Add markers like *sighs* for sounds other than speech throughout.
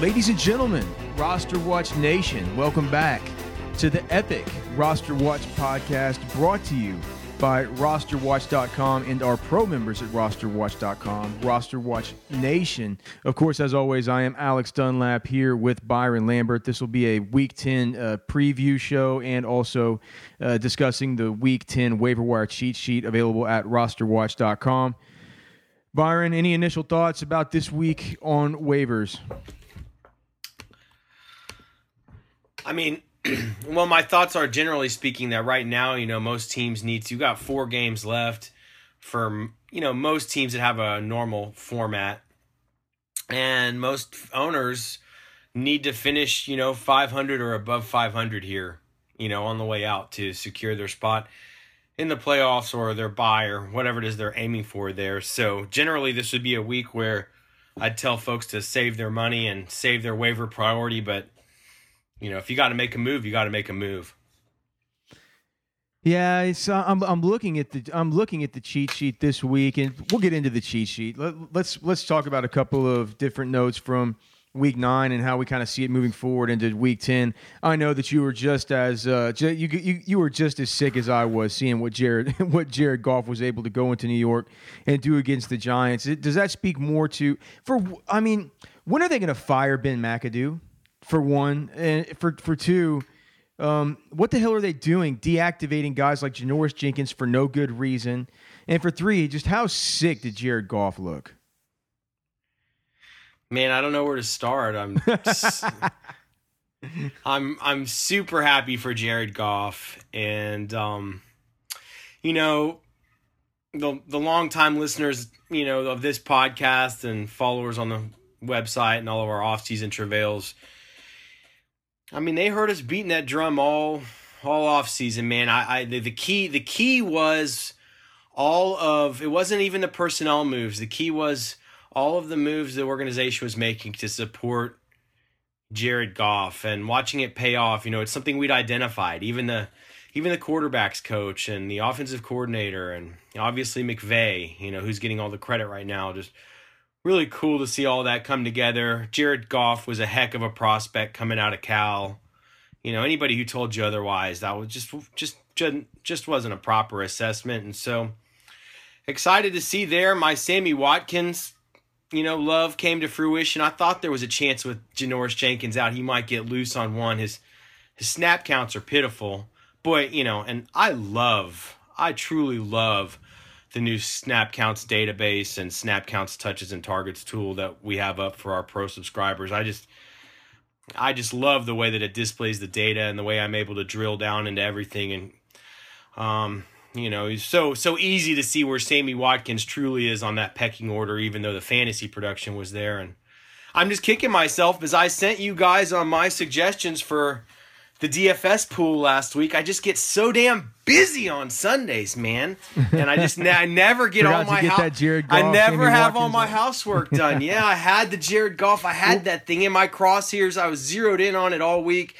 Ladies and gentlemen, Roster Watch Nation, welcome back to the epic Roster Watch podcast brought to you by rosterwatch.com and our pro members at rosterwatch.com, Roster Watch Nation. Of course, as always, I am Alex Dunlap here with Byron Lambert. This will be a Week 10 uh, preview show and also uh, discussing the Week 10 waiver wire cheat sheet available at rosterwatch.com. Byron, any initial thoughts about this week on waivers? I mean, *clears throat* well, my thoughts are generally speaking that right now, you know, most teams need to. You got four games left for you know most teams that have a normal format, and most owners need to finish you know 500 or above 500 here, you know, on the way out to secure their spot in the playoffs or their bye or whatever it is they're aiming for there. So generally, this would be a week where I'd tell folks to save their money and save their waiver priority, but you know, if you got to make a move, you got to make a move. Yeah, it's, uh, I'm I'm looking at the I'm looking at the cheat sheet this week, and we'll get into the cheat sheet. Let, let's let's talk about a couple of different notes from week nine and how we kind of see it moving forward into week 10 i know that you were just as uh, you, you you were just as sick as i was seeing what jared *laughs* what jared goff was able to go into new york and do against the giants does that speak more to for i mean when are they going to fire ben mcadoo for one, and for for two, um, what the hell are they doing? Deactivating guys like Janoris Jenkins for no good reason, and for three, just how sick did Jared Goff look? Man, I don't know where to start. I'm *laughs* I'm I'm super happy for Jared Goff, and um, you know, the the longtime listeners, you know, of this podcast and followers on the website and all of our off season travails I mean, they heard us beating that drum all all off season, man. I, I the, the key the key was all of it wasn't even the personnel moves. The key was all of the moves the organization was making to support Jared Goff and watching it pay off. You know, it's something we'd identified. Even the even the quarterbacks coach and the offensive coordinator and obviously McVay, you know, who's getting all the credit right now, just really cool to see all that come together. Jared Goff was a heck of a prospect coming out of Cal. You know, anybody who told you otherwise, that was just just just wasn't a proper assessment. And so excited to see there my Sammy Watkins, you know, love came to fruition. I thought there was a chance with Janoris Jenkins out, he might get loose on one. His his snap counts are pitiful. Boy, you know, and I love, I truly love the new snap counts database and snap counts touches and targets tool that we have up for our pro subscribers. I just I just love the way that it displays the data and the way I'm able to drill down into everything and um you know, it's so so easy to see where Sammy Watkins truly is on that pecking order even though the fantasy production was there and I'm just kicking myself as I sent you guys on my suggestions for the DFS pool last week. I just get so damn busy on Sundays, man, and I just I never get all my get Goff, I never have all my housework done. *laughs* yeah, I had the Jared Goff. I had that thing in my crosshairs. I was zeroed in on it all week.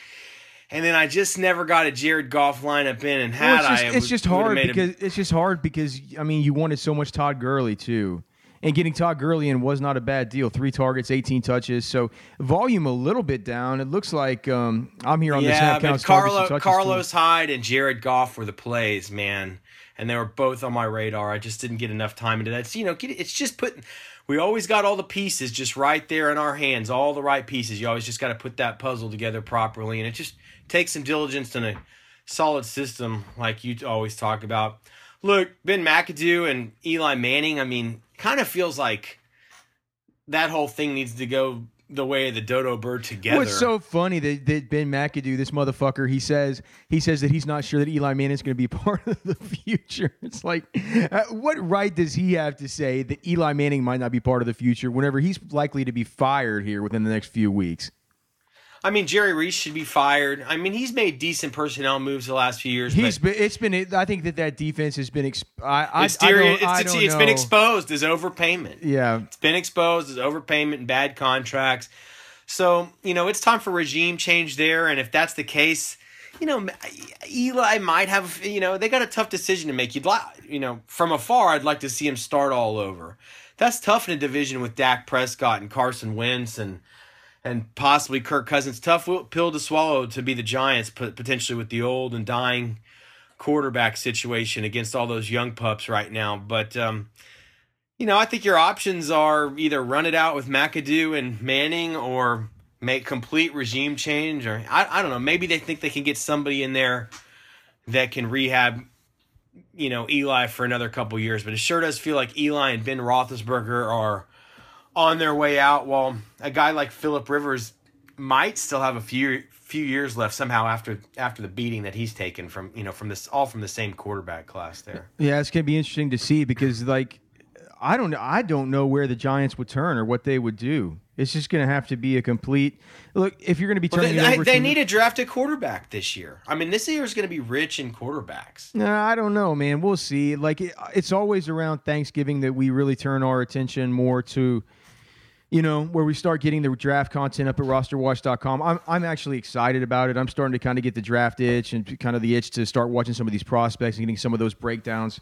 And then I just never got a Jared Goff lineup in, and had well, it's just, I, it it's just hard because a, it's just hard because I mean you wanted so much Todd Gurley too and getting Todd Gurley in was not a bad deal. Three targets, 18 touches. So volume a little bit down. It looks like um, I'm here on yeah, the but Carlo, Carlos Hyde and Jared Goff were the plays, man, and they were both on my radar. I just didn't get enough time into that. So, you know, it's just putting. We always got all the pieces just right there in our hands, all the right pieces. You always just got to put that puzzle together properly, and it just takes some diligence and a solid system, like you always talk about look, Ben McAdoo and Eli Manning. I mean, kind of feels like that whole thing needs to go the way of the dodo bird together. What's so funny that, that Ben McAdoo, this motherfucker, he says he says that he's not sure that Eli Manning is going to be *laughs* part of the future. It's like, uh, what right does he have to say that Eli Manning might not be part of the future whenever he's likely to be fired here within the next few weeks? I mean, Jerry Reese should be fired. I mean, he's made decent personnel moves the last few years. He's but been. It's been. I think that that defense has been. Exp- I, I, it's, I don't, it's, it's, it's been exposed as overpayment. Yeah, It's been exposed as overpayment and bad contracts. So, you know, it's time for regime change there. And if that's the case, you know, Eli might have, you know, they got a tough decision to make. You'd like, you know, from afar, I'd like to see him start all over. That's tough in a division with Dak Prescott and Carson Wentz and and possibly Kirk Cousins. Tough pill to swallow to be the Giants, potentially with the old and dying quarterback situation against all those young pups right now. But um, you know, I think your options are either run it out with McAdoo and Manning or make complete regime change or I, I don't know, maybe they think they can get somebody in there that can rehab you know, Eli for another couple years, but it sure does feel like Eli and Ben Roethlisberger are on their way out while a guy like Philip Rivers might still have a few few years left somehow after after the beating that he's taken from you know from this all from the same quarterback class there. Yeah, it's gonna be interesting to see because like I don't I don't know where the Giants would turn or what they would do. It's just going to have to be a complete look. If you're going to be turning well, they, over, they need to draft a quarterback this year. I mean, this year is going to be rich in quarterbacks. No, I don't know, man. We'll see. Like it, it's always around Thanksgiving that we really turn our attention more to you know, where we start getting the draft content up at rosterwatch.com. I'm, I'm actually excited about it. I'm starting to kind of get the draft itch and kind of the itch to start watching some of these prospects and getting some of those breakdowns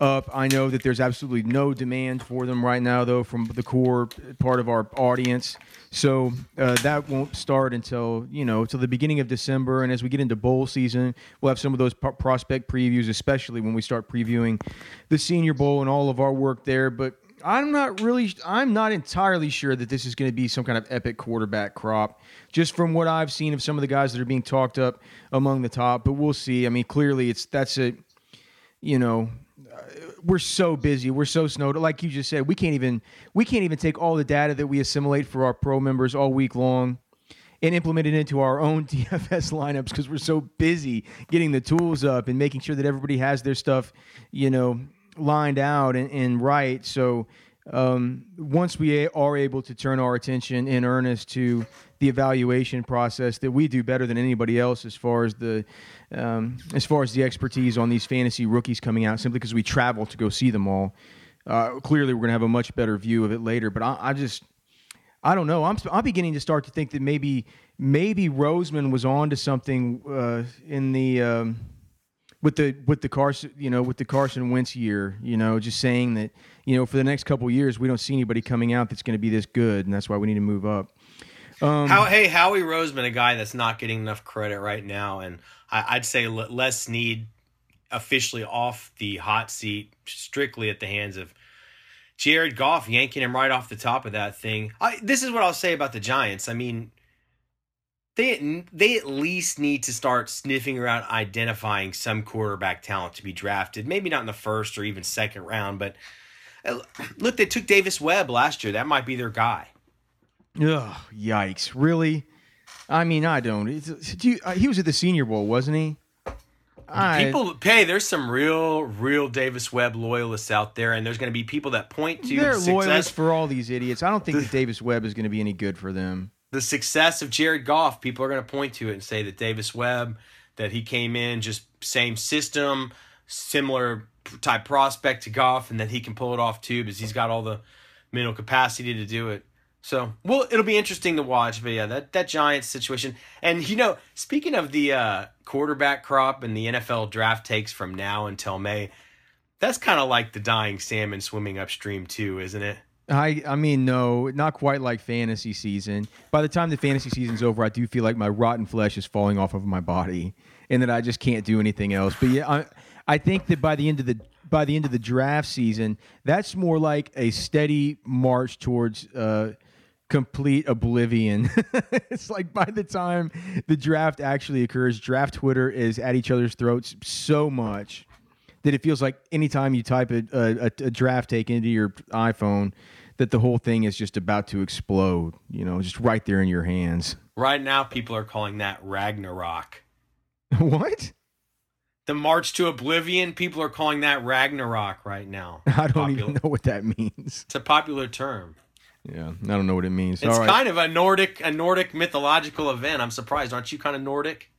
up. I know that there's absolutely no demand for them right now, though, from the core part of our audience. So uh, that won't start until you know until the beginning of December. And as we get into bowl season, we'll have some of those pro- prospect previews, especially when we start previewing the Senior Bowl and all of our work there. But I'm not really, I'm not entirely sure that this is going to be some kind of epic quarterback crop, just from what I've seen of some of the guys that are being talked up among the top. But we'll see. I mean, clearly, it's that's a, you know, uh, we're so busy, we're so snowed. Like you just said, we can't even we can't even take all the data that we assimilate for our pro members all week long and implement it into our own *laughs* DFS lineups because we're so busy getting the tools up and making sure that everybody has their stuff, you know, lined out and, and right. So um, once we are able to turn our attention in earnest to the evaluation process that we do better than anybody else as far as the um, as far as the expertise on these fantasy rookies coming out simply because we travel to go see them all uh, clearly we're going to have a much better view of it later but I, I, just I don't know I'm, I'm beginning to start to think that maybe maybe Roseman was on to something uh, in the um, with the with the Carson you know with the Carson Wentz year you know just saying that you know for the next couple years we don't see anybody coming out that's going to be this good and that's why we need to move up um, How, hey, Howie Roseman, a guy that's not getting enough credit right now, and I, would say Les Snead officially off the hot seat strictly at the hands of Jared Goff, yanking him right off the top of that thing. I, this is what I'll say about the Giants. I mean, they they at least need to start sniffing around identifying some quarterback talent to be drafted. Maybe not in the first or even second round, but uh, look, they took Davis Webb last year. That might be their guy. Ugh, yikes! Really? I mean, I don't. You, uh, he was at the Senior Bowl, wasn't he? I, people, hey, there's some real, real Davis Webb loyalists out there, and there's going to be people that point to they're success. loyalists for all these idiots. I don't think that Davis Webb is going to be any good for them. The success of Jared Goff, people are going to point to it and say that Davis Webb, that he came in just same system, similar type prospect to Goff, and that he can pull it off too, because he's got all the mental capacity to do it. So, well, it'll be interesting to watch. But yeah, that that Giants situation, and you know, speaking of the uh, quarterback crop and the NFL draft takes from now until May, that's kind of like the dying salmon swimming upstream too, isn't it? I I mean, no, not quite like fantasy season. By the time the fantasy season's over, I do feel like my rotten flesh is falling off of my body, and that I just can't do anything else. But yeah, I I think that by the end of the by the end of the draft season, that's more like a steady march towards. Uh, complete oblivion. *laughs* it's like by the time the draft actually occurs, draft Twitter is at each other's throats so much that it feels like anytime you type a, a, a draft take into your iPhone, that the whole thing is just about to explode. You know, just right there in your hands. Right now, people are calling that Ragnarok. *laughs* what? The March to Oblivion, people are calling that Ragnarok right now. *laughs* I don't popular. even know what that *laughs* means. It's a popular term. Yeah, I don't know what it means. It's right. kind of a Nordic, a Nordic mythological event. I'm surprised, aren't you? Kind of Nordic.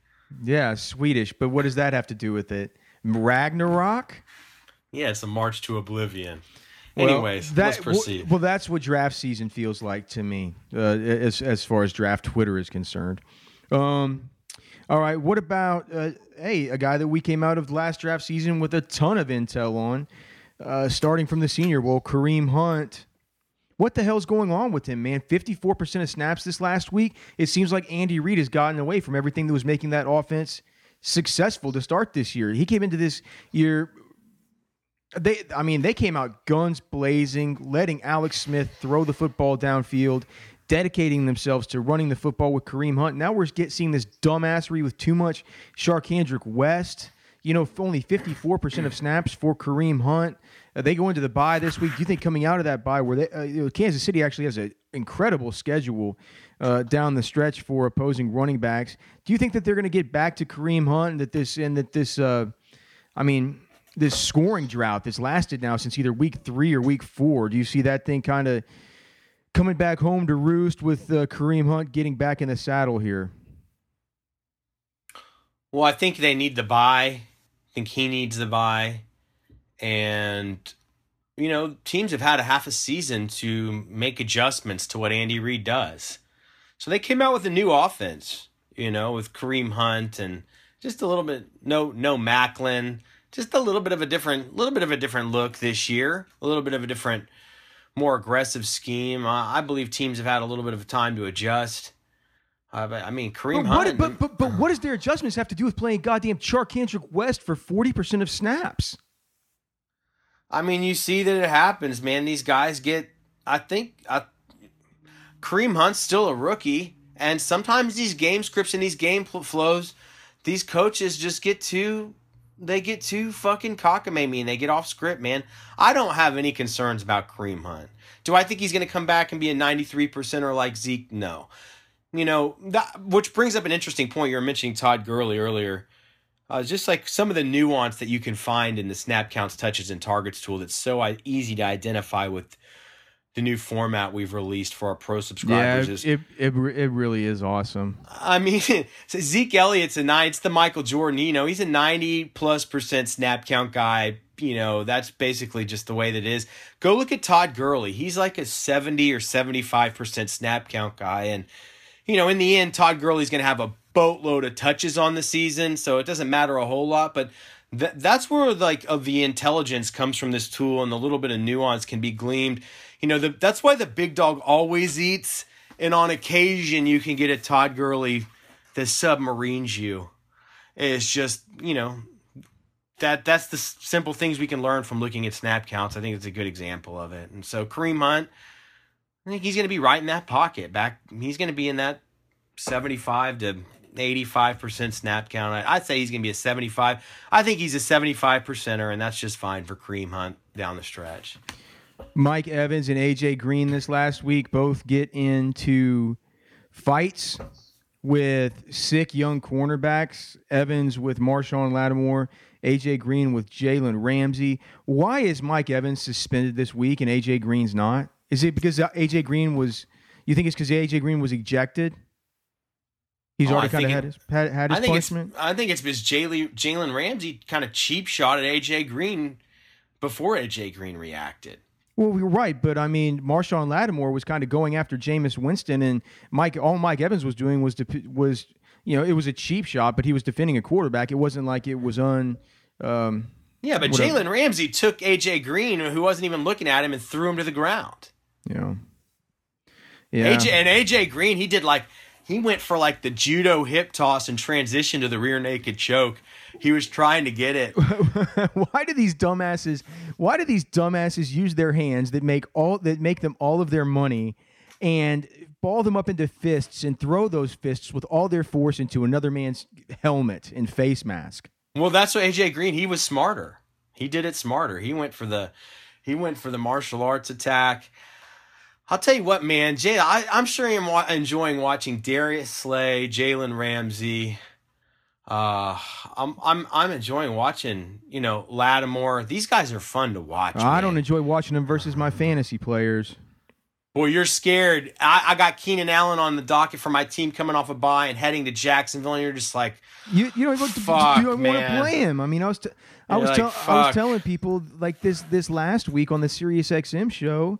Yeah, Swedish. But what does that have to do with it? Ragnarok. Yeah, it's a March to Oblivion. Well, Anyways, that, let's proceed. Well, that's what draft season feels like to me, uh, as as far as draft Twitter is concerned. Um, all right, what about uh, hey, a guy that we came out of last draft season with a ton of intel on, uh, starting from the Senior Bowl, Kareem Hunt. What the hell's going on with him, man? 54% of snaps this last week. It seems like Andy Reid has gotten away from everything that was making that offense successful to start this year. He came into this year they I mean, they came out guns blazing, letting Alex Smith throw the football downfield, dedicating themselves to running the football with Kareem Hunt. Now we're get, seeing this dumbassery with too much Charcandrick West. You know, only 54% of snaps for Kareem Hunt. Uh, they go into the bye this week. Do you think coming out of that bye, where they, uh, Kansas City actually has an incredible schedule uh, down the stretch for opposing running backs? Do you think that they're going to get back to Kareem Hunt and that this and that this? Uh, I mean, this scoring drought that's lasted now since either week three or week four. Do you see that thing kind of coming back home to roost with uh, Kareem Hunt getting back in the saddle here? Well, I think they need the bye. I think he needs the bye. And, you know, teams have had a half a season to make adjustments to what Andy Reid does. So they came out with a new offense, you know, with Kareem Hunt and just a little bit no no Maclin just a little bit of a different little bit of a different look this year a little bit of a different more aggressive scheme uh, i believe teams have had a little bit of time to adjust uh, but, I mean, Kareem but Hunt. What, but, but, but what does their adjustments have to do with playing goddamn Charcandrick West for 40% of snaps? I mean, you see that it happens, man. These guys get, I think, uh, Kareem Hunt's still a rookie. And sometimes these game scripts and these game flows, these coaches just get too they get too fucking cockamamie and they get off script, man. I don't have any concerns about Kareem Hunt. Do I think he's going to come back and be a 93%er like Zeke? No. You know, that, which brings up an interesting point. You were mentioning Todd Gurley earlier. Uh, just like some of the nuance that you can find in the snap counts, touches, and targets tool that's so easy to identify with the new format we've released for our pro subscribers. Yeah, is, it, it it really is awesome. I mean, *laughs* Zeke Elliott's a nine. It's the Michael Jordan. You know, he's a ninety plus percent snap count guy. You know, that's basically just the way that is. Go look at Todd Gurley. He's like a seventy or seventy five percent snap count guy, and you know, in the end, Todd Gurley's going to have a boatload of touches on the season, so it doesn't matter a whole lot, but. Th- that's where like of the intelligence comes from this tool and the little bit of nuance can be gleaned you know, the, that's why the big dog always eats. And on occasion, you can get a Todd Gurley that submarines you. It's just, you know, that that's the simple things we can learn from looking at snap counts. I think it's a good example of it. And so Kareem Hunt, I think he's going to be right in that pocket. Back, he's going to be in that seventy-five to eighty-five percent snap count. I'd say he's going to be a seventy-five. I think he's a seventy-five percenter, and that's just fine for Kareem Hunt down the stretch. Mike Evans and AJ Green this last week both get into fights with sick young cornerbacks. Evans with Marshon Lattimore, AJ Green with Jalen Ramsey. Why is Mike Evans suspended this week and AJ Green's not? Is it because AJ Green was? You think it's because AJ Green was ejected? He's oh, already kind of had his had, had his I think punishment. I think it's because Jalen Ramsey kind of cheap shot at AJ Green before AJ Green reacted. Well, you're right, but I mean, Marshon Lattimore was kind of going after Jameis Winston, and Mike. All Mike Evans was doing was was you know it was a cheap shot, but he was defending a quarterback. It wasn't like it was un. Um, yeah, but Jalen Ramsey took AJ Green, who wasn't even looking at him, and threw him to the ground. Yeah. Yeah. AJ and AJ Green, he did like he went for like the judo hip toss and transition to the rear naked choke he was trying to get it. *laughs* why do these dumbasses? Why do these dumbasses use their hands that make all that make them all of their money, and ball them up into fists and throw those fists with all their force into another man's helmet and face mask? Well, that's what AJ Green. He was smarter. He did it smarter. He went for the he went for the martial arts attack. I'll tell you what, man. Jay, I, I'm sure I'm wa- enjoying watching Darius Slay, Jalen Ramsey. Uh, I'm I'm I'm enjoying watching. You know, Lattimore. These guys are fun to watch. I don't enjoy watching them versus my fantasy players. Boy, you're scared. I, I got Keenan Allen on the docket for my team coming off a bye and heading to Jacksonville, and you're just like, You you don't Fuck, you don't want to play him. I mean, I was t- I You're was like, tell- I was telling people like this this last week on the Sirius XM show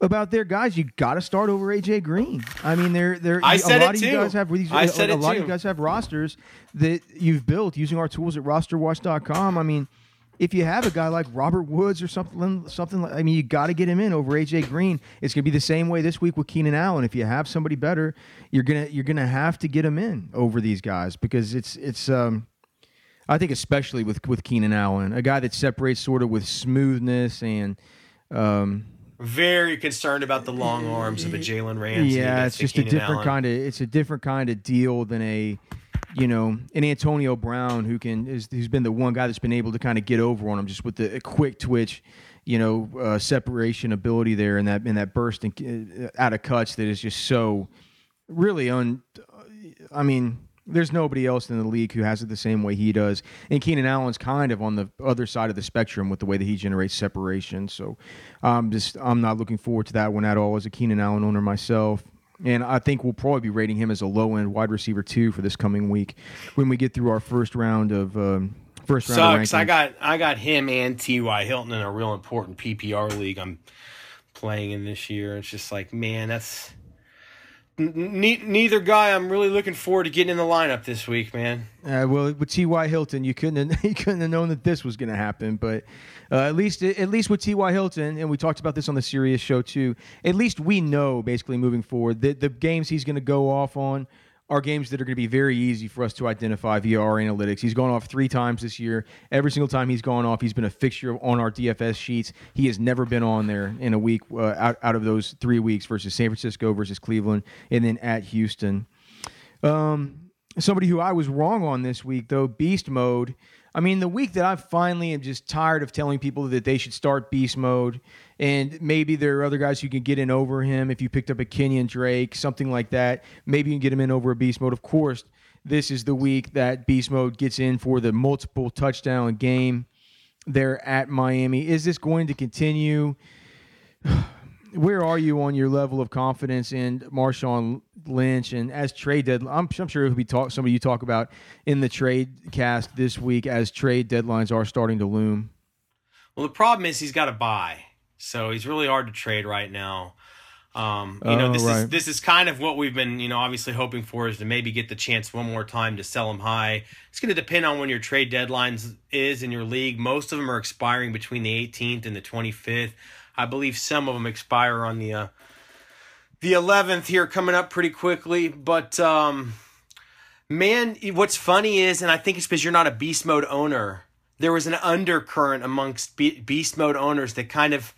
about their guys. You got to start over AJ Green. I mean, they're they're I a said lot it of you too. guys have these. I a- said a, it lot of you guys have rosters that you've built using our tools at rosterwatch.com. I mean. If you have a guy like Robert Woods or something, something like, I mean, you got to get him in over AJ Green. It's going to be the same way this week with Keenan Allen. If you have somebody better, you're gonna you're gonna have to get him in over these guys because it's it's um, I think especially with with Keenan Allen, a guy that separates sort of with smoothness and um, very concerned about the long arms of a Jalen Ramsey. yeah, it's just a different Allen. kind of it's a different kind of deal than a you know an Antonio Brown who can is who's been the one guy that's been able to kind of get over on him just with the quick twitch. You know, uh, separation ability there, and that and that burst and uh, out of cuts that is just so really un. I mean, there's nobody else in the league who has it the same way he does. And Keenan Allen's kind of on the other side of the spectrum with the way that he generates separation. So I'm just I'm not looking forward to that one at all as a Keenan Allen owner myself. And I think we'll probably be rating him as a low end wide receiver two for this coming week when we get through our first round of um, first round. sucks. I got I got him and T.Y. Hilton in a real important PPR league I'm playing in this year. It's just like, man, that's ne- neither guy I'm really looking forward to getting in the lineup this week, man. Uh, well, with T.Y. Hilton, you couldn't have, *laughs* you couldn't have known that this was going to happen. But uh, at least at least with T.Y. Hilton, and we talked about this on the Sirius show too. At least we know basically moving forward that the games he's going to go off on are games that are going to be very easy for us to identify via our analytics. He's gone off three times this year. Every single time he's gone off, he's been a fixture on our DFS sheets. He has never been on there in a week uh, out, out of those three weeks versus San Francisco versus Cleveland and then at Houston. Um, somebody who I was wrong on this week, though, Beast Mode. I mean, the week that I finally am just tired of telling people that they should start Beast Mode, and maybe there are other guys who can get in over him if you picked up a Kenyon Drake, something like that. Maybe you can get him in over a Beast Mode. Of course, this is the week that Beast Mode gets in for the multiple touchdown game there at Miami. Is this going to continue? *sighs* where are you on your level of confidence in Marshawn Lynch and as trade deadline? I'm, I'm sure it'll be talk somebody you talk about in the trade cast this week as trade deadlines are starting to loom. Well, the problem is he's got to buy, so he's really hard to trade right now. Um, you know, Oh, this is right. this is kind of what we've been, you know, obviously hoping for is to maybe get the chance one more time to sell him high. It's going to depend on when your trade deadlines is in your league. Most of them are expiring between the 18th and the 25th. I believe some of them expire on the uh, the 11th here, coming up pretty quickly. But um, man, what's funny is, and I think it's because you're not a beast mode owner. There was an undercurrent amongst beast mode owners that kind of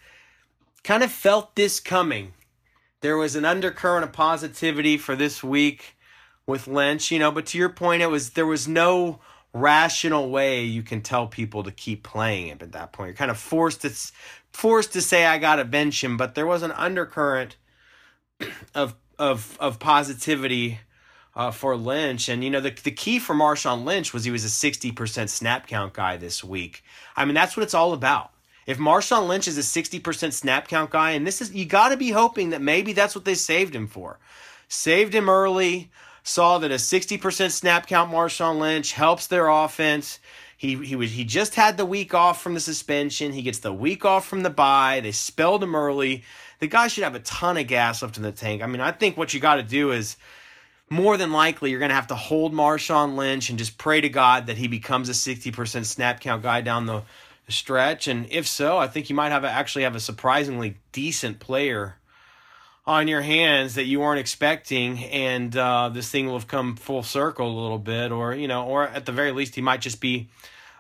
kind of felt this coming. There was an undercurrent of positivity for this week with Lynch, you know, but to your point, it was there was no rational way you can tell people to keep playing him at that point. You're kind of forced to forced to say I gotta bench him, but there was an undercurrent *clears throat* of of of positivity uh, for Lynch. And you know, the the key for Marshawn Lynch was he was a sixty percent snap count guy this week. I mean, that's what it's all about. If Marshawn Lynch is a sixty percent snap count guy, and this is you got to be hoping that maybe that's what they saved him for. Saved him early. Saw that a sixty percent snap count Marshawn Lynch helps their offense. He he was he just had the week off from the suspension. He gets the week off from the bye. They spelled him early. The guy should have a ton of gas left in the tank. I mean, I think what you got to do is more than likely you're going to have to hold Marshawn Lynch and just pray to God that he becomes a 60% snap count guy down the stretch. And if so, I think you might have a, actually have a surprisingly decent player on your hands that you weren't expecting, and uh, this thing will have come full circle a little bit, or you know, or at the very least, he might just be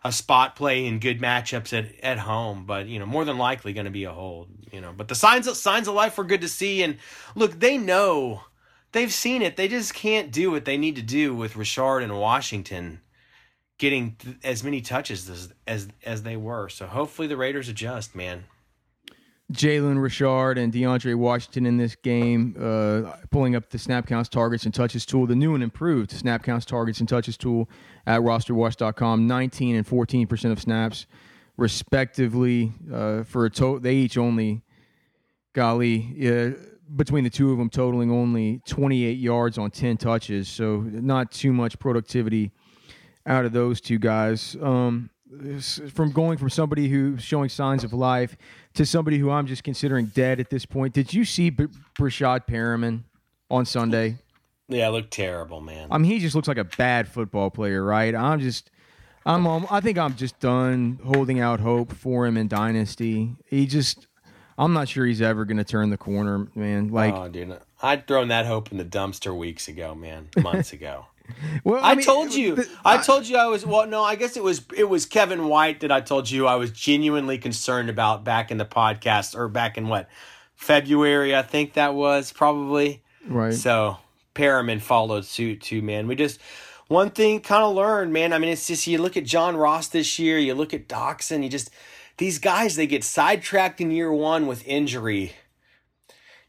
a spot play in good matchups at, at home. But you know, more than likely going to be a hold. You know, but the signs of signs of life were good to see, and look, they know they've seen it. They just can't do what they need to do with Richard and Washington getting th- as many touches as, as as they were. So hopefully the Raiders adjust, man. Jalen Richard and DeAndre Washington in this game, uh, pulling up the snap counts, targets, and touches tool. The new and improved snap counts, targets, and touches tool at rosterwatch.com. 19 and 14% of snaps, respectively, uh, for a total. They each only, golly, uh, between the two of them, totaling only 28 yards on 10 touches. So not too much productivity out of those two guys. Um, from going from somebody who's showing signs of life to somebody who I'm just considering dead at this point. Did you see B- Breshad Perriman on Sunday? Yeah, looked terrible, man. I mean, he just looks like a bad football player, right? I'm just, I'm, um, I think I'm just done holding out hope for him in Dynasty. He just, I'm not sure he's ever going to turn the corner, man. Like, oh, dude, I'd thrown that hope in the dumpster weeks ago, man, months *laughs* ago. Well, I, mean, told you. the- I told you I was. Well, no, I guess it was. It was Kevin White that I told you I was genuinely concerned about back in the podcast or back in what February. I think that was probably. right. So Perriman followed suit too, man. We just one thing kind of learned, man. I mean, it's just you look at John Ross this year, you look at Doctson, you just these guys they get sidetracked in year one with injury.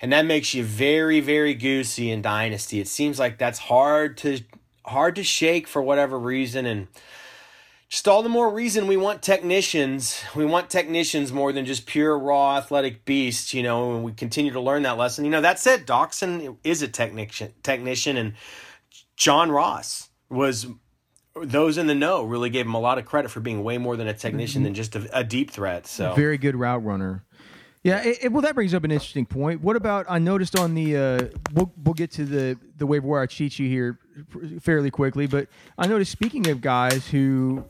And that makes you very, very goosey in Dynasty. It seems like that's hard to hard to shake for whatever reason and just all the more reason we want technicians. We want technicians more than just pure raw athletic beasts, you know, and we continue to learn that lesson. You know, that said, Doctson is a technician technician and John Ross was those in the know really gave him a lot of credit for being way more than a technician than just a, a deep threat. So Very good route runner. Yeah, it, it- well, that brings up an interesting point. What about? I noticed on the uh, we'll we'll get to the the waiver wire cheat sheet here fairly quickly, but I noticed speaking of guys who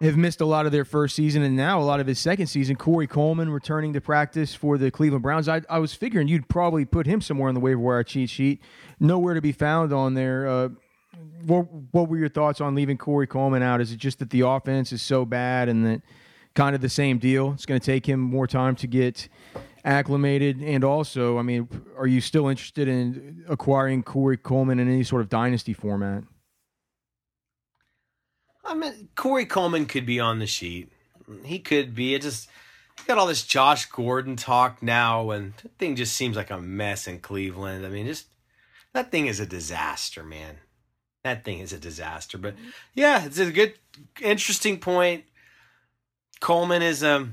have missed a lot of their first season and now a lot of his second season, Corey Coleman returning to practice for the Cleveland Browns. I, I was figuring you'd probably put him somewhere on the waiver wire cheat sheet. Nowhere to be found on there. Uh, what what were your thoughts on leaving Corey Coleman out? Is it just that the offense is so bad and that kind of the same deal? It's going to take him more time to get acclimated. And also, I mean, are you still interested in acquiring Corey Coleman in any sort of dynasty format? I mean, Corey Coleman could be on the sheet. He could be. It just got all this Josh Gordon talk now, and thing just seems like a mess in Cleveland. I mean, just that thing is a disaster, man. That thing is a disaster. But yeah, it's a good, interesting point. Coleman is a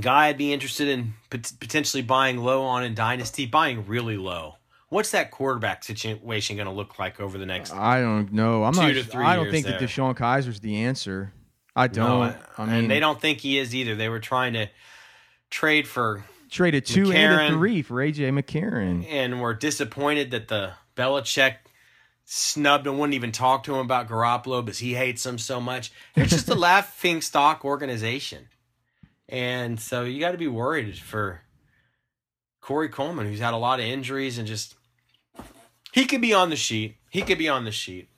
guy I'd be interested in pot- potentially buying low on in Dynasty, buying really low. What's that quarterback situation going to look like over the next? I don't know. I'm Two not. to three I don't think there. that DeShone Kizer's the answer. I don't. No, I mean, and they don't think he is either. They were trying to trade for traded two and a three for AJ McCarron. and were disappointed that the Belichick snubbed and wouldn't even talk to him about Garoppolo because he hates him so much. It's just a *laughs* laughing stock organization. And so you got to be worried for Corey Coleman, who's had a lot of injuries and just he could be on the sheet. He could be on the sheet.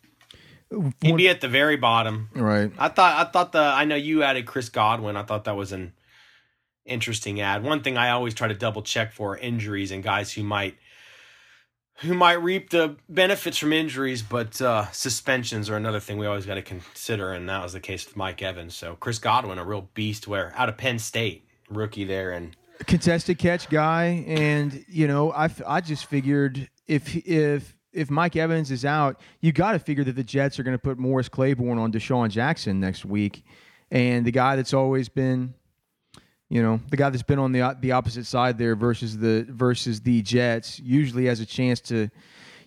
He'd be at the very bottom. Right. I thought I thought the I know you added Chris Godwin. I thought that was an interesting add. One thing I always try to double check for injuries and guys who might who might reap the benefits from injuries, but uh, suspensions are another thing we always got to consider, and that was the case with Mike Evans. So Chris Godwin, a real beast, where out of Penn State, rookie there, and contested catch guy, and you know, I, I just figured if if if Mike Evans is out, you got to figure that the Jets are going to put Morris Claiborne on DeSean Jackson next week, and the guy that's always been, you know, the guy that's been on the the opposite side there versus the versus the Jets usually has a chance to.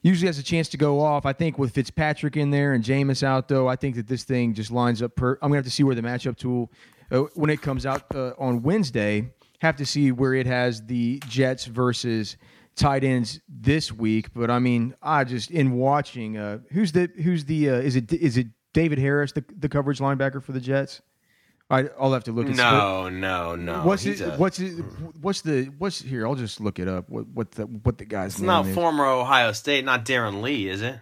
Usually has a chance to go off. I think with Fitzpatrick in there and Jameis out, though, I think that this thing just lines up. Per- I'm gonna have to see where the matchup tool, uh, when it comes out uh, on Wednesday, have to see where it has the Jets versus tight ends this week. But I mean, I just in watching, uh, who's the who's the uh, is it is it David Harris the the coverage linebacker for the Jets? I, I'll have to look. at no, no, no. What's it? a- What's it? What's the? What's here? I'll just look it up. What what the what the guy's It's not is. former Ohio State, not Darron Lee, is it?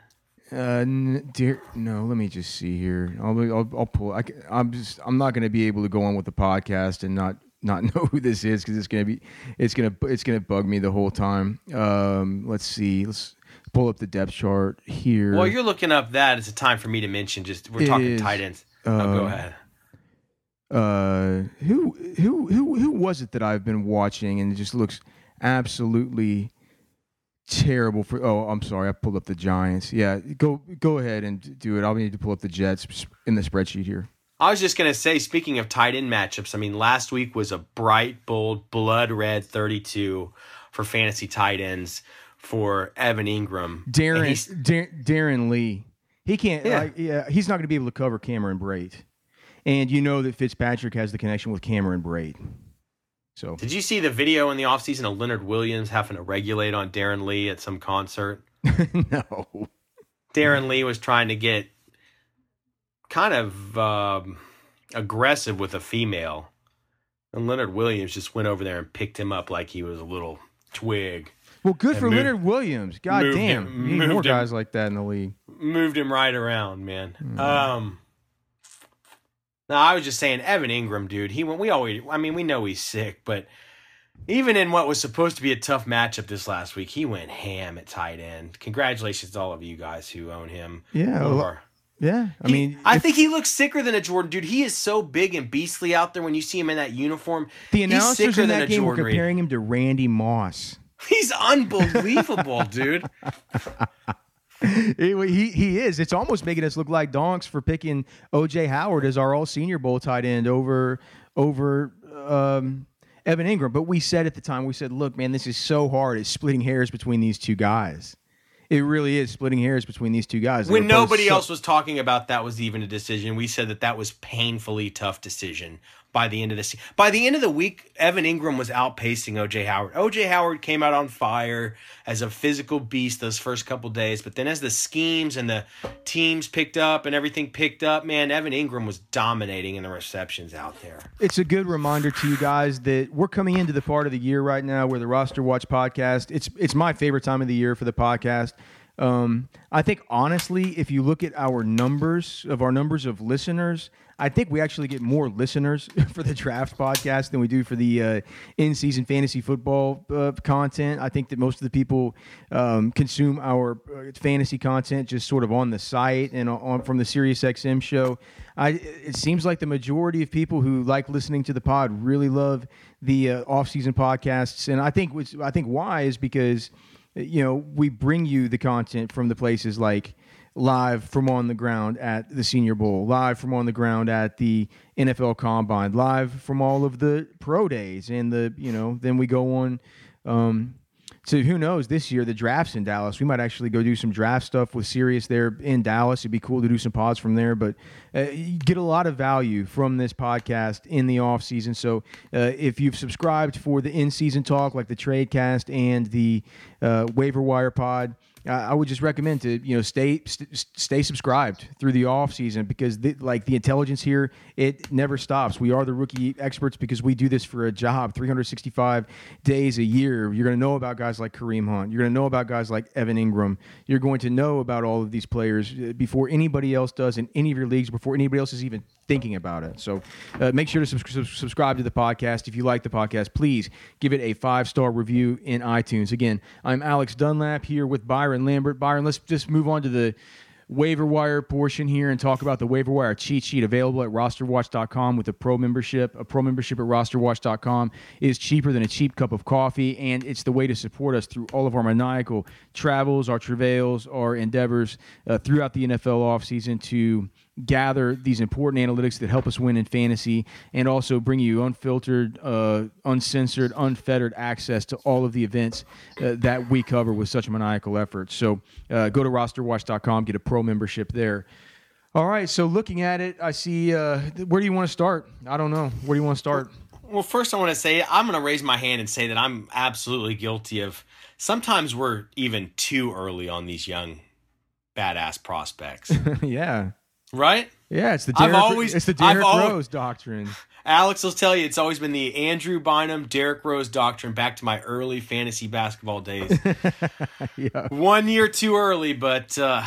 Uh, n- dear, no. Let me just see here. I'll I'll, I'll pull. I, I'm just. I'm not going to be able to go on with the podcast and not not *laughs* know who this is because it's going to be. It's gonna it's gonna bug me the whole time. Um, let's see. Let's pull up the depth chart here. While you're looking up that, it's a time for me to mention. Just we're It talking is. tight ends. oh, go Uh, ahead. Uh who who who who was it that I've been watching and it just looks absolutely terrible for oh I'm sorry I pulled up the Giants. Yeah go go ahead and do it. I'll need to pull up the Jets in the spreadsheet here. I was just gonna say, speaking of tight end matchups, I mean, last week was a bright, bold, blood red 32 for fantasy tight ends for Evan Engram. Darron Dar- Darron Lee. He can't Yeah. like, yeah he's not going to be able to cover Cameron Brate and you know that Fitzpatrick has the connection with Cameron Brate so Did you see the video in the offseason of Leonard Williams having to regulate on Darron Lee at some concert? *laughs* no Darron Lee was trying to get kind of um, aggressive with a female, and Leonard Williams just went over there and picked him up like he was a little twig. well good for moved- Leonard Williams god damn him- more him. guys like that in the league moved him right around, man. Hmm. Um, no, I was just saying, Evan Engram, dude. He went. We always. I mean, we know he's sick, but even in what was supposed to be a tough matchup this last week, he went ham at tight end. Congratulations to all of you guys who own him. yeah One of well, our- yeah I He- mean I if- think he looks sicker than a Jordan, dude. He is so big and beastly out there when you see him in that uniform. The He's announcers sicker in than that a game were Jordan Reed. comparing him to Randy Moss. *laughs* He's unbelievable, dude. *laughs* he, he he is. It's almost making us look like donks for picking OJ Howard as our All Senior Bowl tight end over over um, Evan Engram. But we said at the time, we said, look, man, this is so hard. It's splitting hairs between these two guys. It really is splitting hairs between these two guys. They when nobody so- else was talking about that was even a decision, we said that that was painfully tough decision by the end of the se- by the end of the week. Evan Engram was outpacing OJ Howard. OJ Howard came out on fire as a physical beast those first couple days, but then as the schemes and the teams picked up and everything picked up, man, Evan Engram was dominating in the receptions out there. it's a good reminder to you guys that we're coming into the part of the year right now where the roster watch podcast it's it's my favorite time of the year for the podcast um, i think honestly if you look at our numbers of our numbers of listeners i think we actually get more listeners *laughs* for the draft podcast than we do for the uh, in-season fantasy football uh, content. I think that most of the people um, consume our uh, fantasy content just sort of on the site and on from the sirius xm show. I, it seems like the majority of people who like listening to the pod really love the uh, off-season podcasts, and I think which, I think why is because you know we bring you the content from the places like live from on the ground at the Senior Bowl, live from on the ground at the NFL Combine, live from all of the pro days, and the you know then we go on. Um, so who knows? This year the draft's in Dallas. We might actually go do some draft stuff with Sirius there in Dallas. It'd be cool to do some pods from there. But uh, you get a lot of value from this podcast in the off season. So uh, if you've subscribed for the in season talk, like the trade cast and the uh, waiver wire pod. I would just recommend to you know stay st- stay subscribed through the off season because the, like the intelligence here it never stops. We are the rookie experts because we do this for a job 365 days a year. You're going to know about guys like Kareem Hunt. You're going to know about guys like Evan Engram. You're going to know about all of these players uh, before anybody else does in any of your leagues before anybody else is even thinking about it. So uh, make sure to subs- sub- subscribe to the podcast. If you like the podcast, please give it a five star review in iTunes. Again, I'm Alex Dunlap here with Byron Lambert. Byron, let's just move on to the waiver wire portion here and talk about the waiver wire cheat sheet available at rosterwatch.com with a pro membership. A pro membership at rosterwatch.com is cheaper than a cheap cup of coffee, and it's the way to support us through all of our maniacal travels, our travails, our endeavors uh, throughout the NFL offseason to gather these important analytics that help us win in fantasy and also bring you unfiltered, uh, uncensored, unfettered access to all of the events uh, that we cover with such maniacal effort. So uh, go to rosterwatch.com, get a pro membership there. All right, so looking at it, I see. Uh, where do you want to start? I don't know. Where do you want to start? Well, first I want to say I'm going to raise my hand and say that I'm absolutely guilty of. Sometimes we're even too early on these young, badass prospects, *laughs* yeah, right? yeah. It's the I've Derrick, always- it's the I've always- Rose doctrine. Alex will tell you it's always been the Andrew Bynum, Derrick Rose doctrine back to my early fantasy basketball days. *laughs* yeah. One year too early, but uh,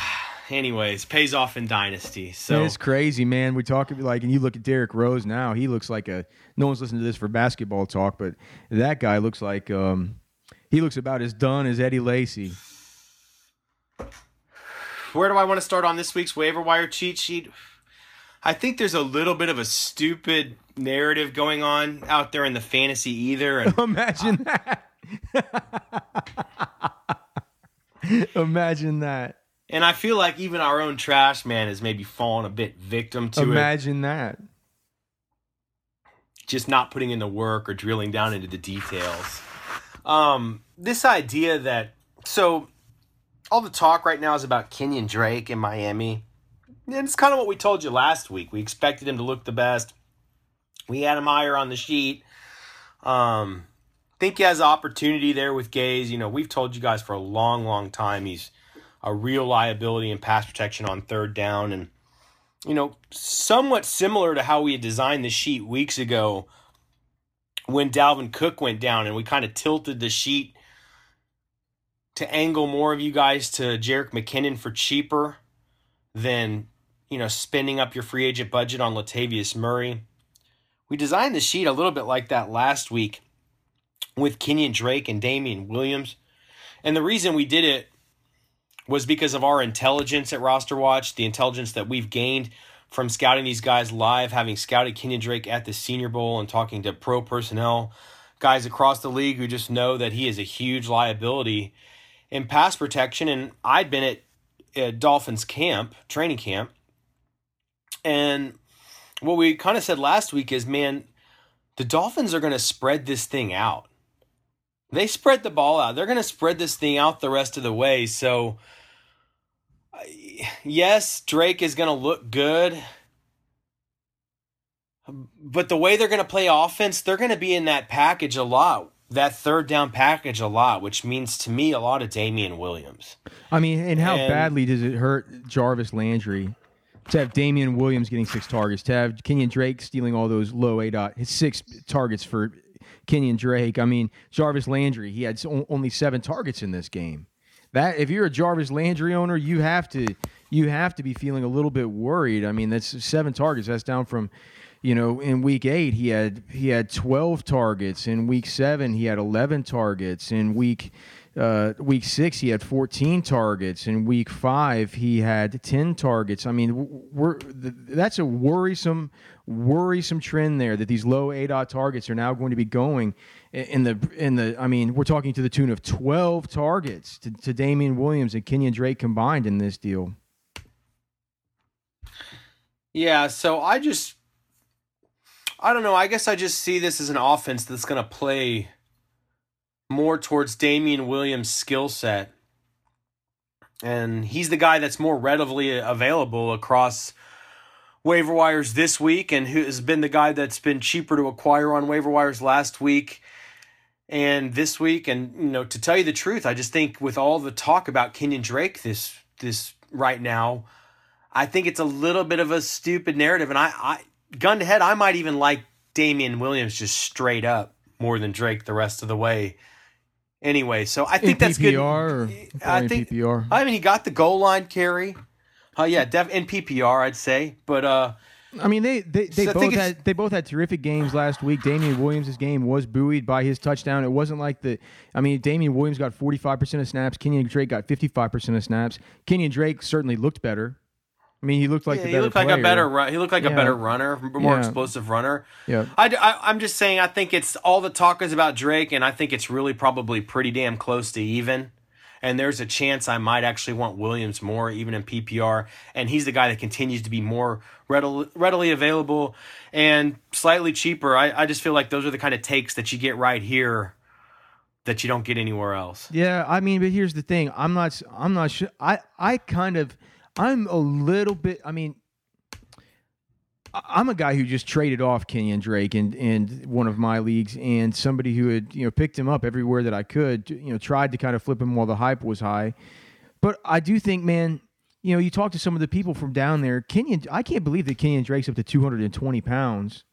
anyways, pays off in dynasty. So it's crazy, man. We talk about like, and you look at Derrick Rose now. He looks like a. No one's listening to this for basketball talk, but that guy looks like um, he looks about as done as Eddie Lacy. Where do I want to start on this week's waiver wire cheat sheet? I think there's a little bit of a stupid narrative going on out there in the fantasy either. And *laughs* Imagine that. *laughs* Imagine that. And I feel like even our own trash man has maybe fallen a bit victim to Imagine it. Imagine that. Just not putting in the work or drilling down into the details. Um, this idea that so all the talk right now is about Kenyan Drake in Miami. And it's kind of what we told you last week. We expected him to look the best. We had him higher on the sheet. Um, think he has opportunity there with Gase. You know, we've told you guys for a long, long time he's a real liability in pass protection on third down. And, you know, somewhat similar to how we had designed the sheet weeks ago when Dalvin Cook went down and we kind of tilted the sheet to angle more of you guys to Jerick McKinnon for cheaper than, you know, spending up your free agent budget on Latavius Murray. We designed the sheet a little bit like that last week with Kenyan Drake and Damien Williams. And the reason we did it was because of our intelligence at Roster Watch, the intelligence that we've gained from scouting these guys live, having scouted Kenyan Drake at the Senior Bowl and talking to pro personnel, guys across the league who just know that he is a huge liability in pass protection. And I'd been at, at Dolphins camp, training camp, and what we kind of said last week is, man, the Dolphins are going to spread this thing out. They spread the ball out. They're going to spread this thing out the rest of the way. So, yes, Drake is going to look good. But the way they're going to play offense, they're going to be in that package a lot, that third down package a lot, which means to me a lot of Damien Williams. I mean, and how and, badly does it hurt Jarvis Landry to have Damien Williams getting six targets, to have Kenyan Drake stealing all those low A dot, his six targets for Kenyan Drake. I mean, Jarvis Landry, he had only seven targets in this game. That if you're a Jarvis Landry owner, you have to you have to be feeling a little bit worried. I mean, that's seven targets. That's down from, you know, in week eight he had he had twelve targets. In week seven he had eleven targets. In week uh, week six he had 14 targets in week five he had 10 targets i mean we're that's a worrisome worrisome trend there that these low a dot targets are now going to be going in the in the i mean we're talking to the tune of 12 targets to, to damien williams and kenyan drake combined in this deal yeah so i just i don't know i guess i just see this as an offense that's going to play more towards Damien Williams' skill set. And he's the guy that's more readily available across waiver wires this week and who has been the guy that's been cheaper to acquire on waiver wires last week and this week. And, you know, to tell you the truth, I just think with all the talk about Kenyan Drake this this right now, I think it's a little bit of a stupid narrative. And I, I gun to head, I might even like Damien Williams just straight up more than Drake the rest of the way anyway. So I think in that's PPR good. I think PPR. I mean, he got the goal line carry. Uh, yeah, def in PPR, I'd say. But uh, I mean, they they, they so both had they both had terrific games last week. Damien Williams' game was buoyed by his touchdown. It wasn't like the. I mean, Damien Williams got forty five percent of snaps. Kenyan Drake got fifty five percent of snaps. Kenyan Drake certainly looked better. I mean, he looked like yeah, he looked player. like a better he looked like yeah. a better runner, more yeah. explosive runner. Yeah, I, I am just saying. I think it's all the talk is about Drake, and I think it's really probably pretty damn close to even. And there's a chance I might actually want Williams more, even in PPR. And he's the guy that continues to be more readily, readily available and slightly cheaper. I, I just feel like those are the kind of takes that you get right here that you don't get anywhere else. Yeah, I mean, but here's the thing. I'm not. I'm not sure. I I kind of I'm a little bit. I mean, I'm a guy who just traded off Kenyan Drake in, in one of my leagues, and somebody who had you know picked him up everywhere that I could. You know, tried to kind of flip him while the hype was high. But I do think, man, you know, you talk to some of the people from down there. Kenyan, I can't believe that Kenyan Drake's up to 220 pounds.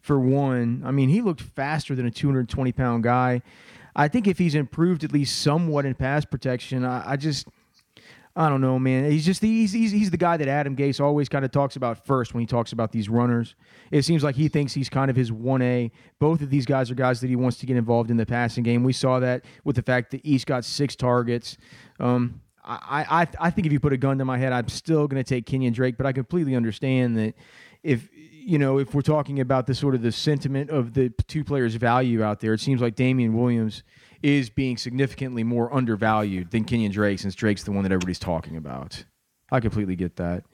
For one, I mean, he looked faster than a 220 pound guy. I think if he's improved at least somewhat in pass protection, I, I just I don't know, man. He's just he's, he's he's the guy that Adam Gase always kind of talks about first when he talks about these runners. It seems like he thinks he's kind of his one A. Both of these guys are guys that he wants to get involved in the passing game. We saw that with the fact that East got six targets. Um, I, I, I think if you put a gun to my head, I'm still going to take Kenyan Drake. But I completely understand that if you know if we're talking about the sort of the sentiment of the two players' value out there, it seems like Damien Williams is being significantly more undervalued than Kenyan Drake, since Drake's the one that everybody's talking about. I completely get that.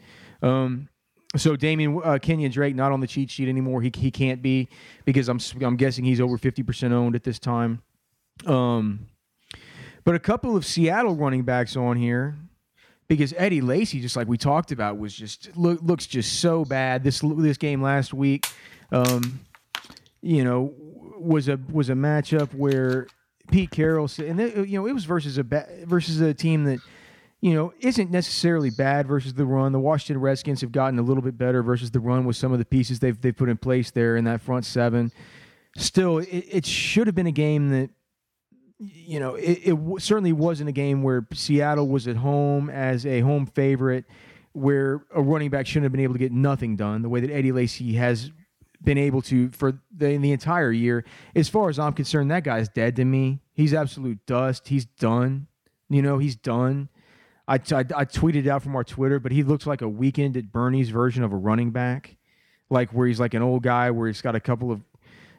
Um, so Damien uh, Kenyan Drake not on the cheat sheet anymore. He he can't be because I'm I'm guessing he's over fifty percent owned at this time. Um, but a couple of Seattle running backs on here because Eddie Lacy, just like we talked about, was just look, looks just so bad. This this game last week, um, you know, was a was a matchup where Pete Carroll and it, you know it was versus a versus a team that you know isn't necessarily bad versus the run. The Washington Redskins have gotten a little bit better versus the run with some of the pieces they've they've put in place there in that front seven. Still, it, it should have been a game that you know, it, it w- certainly wasn't a game where Seattle was at home as a home favorite, where a running back shouldn't have been able to get nothing done the way that Eddie Lacy has been able to for the, the entire year. As far as I'm concerned, that guy's dead to me. He's absolute dust. He's done. You know, he's done. I, I, I tweeted out from our Twitter, but he looks like a weekend at Bernie's version of a running back, like where he's like an old guy where he's got a couple of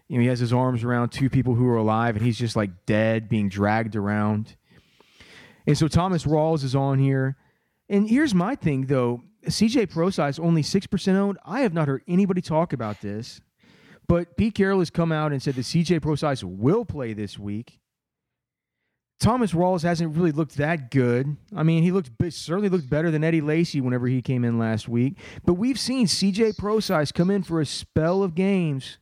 you know, he has his arms around two people who are alive, and he's just like dead, being dragged around. And so Thomas Rawls is on here. And here's my thing, though. CJ Prosise only 6% owned. I have not heard anybody talk about this. But Pete Carroll has come out and said that CJ Prosise will play this week. Thomas Rawls hasn't really looked that good. I mean, he looked certainly looked better than Eddie Lacy whenever he came in last week. But we've seen CJ Prosise come in for a spell of games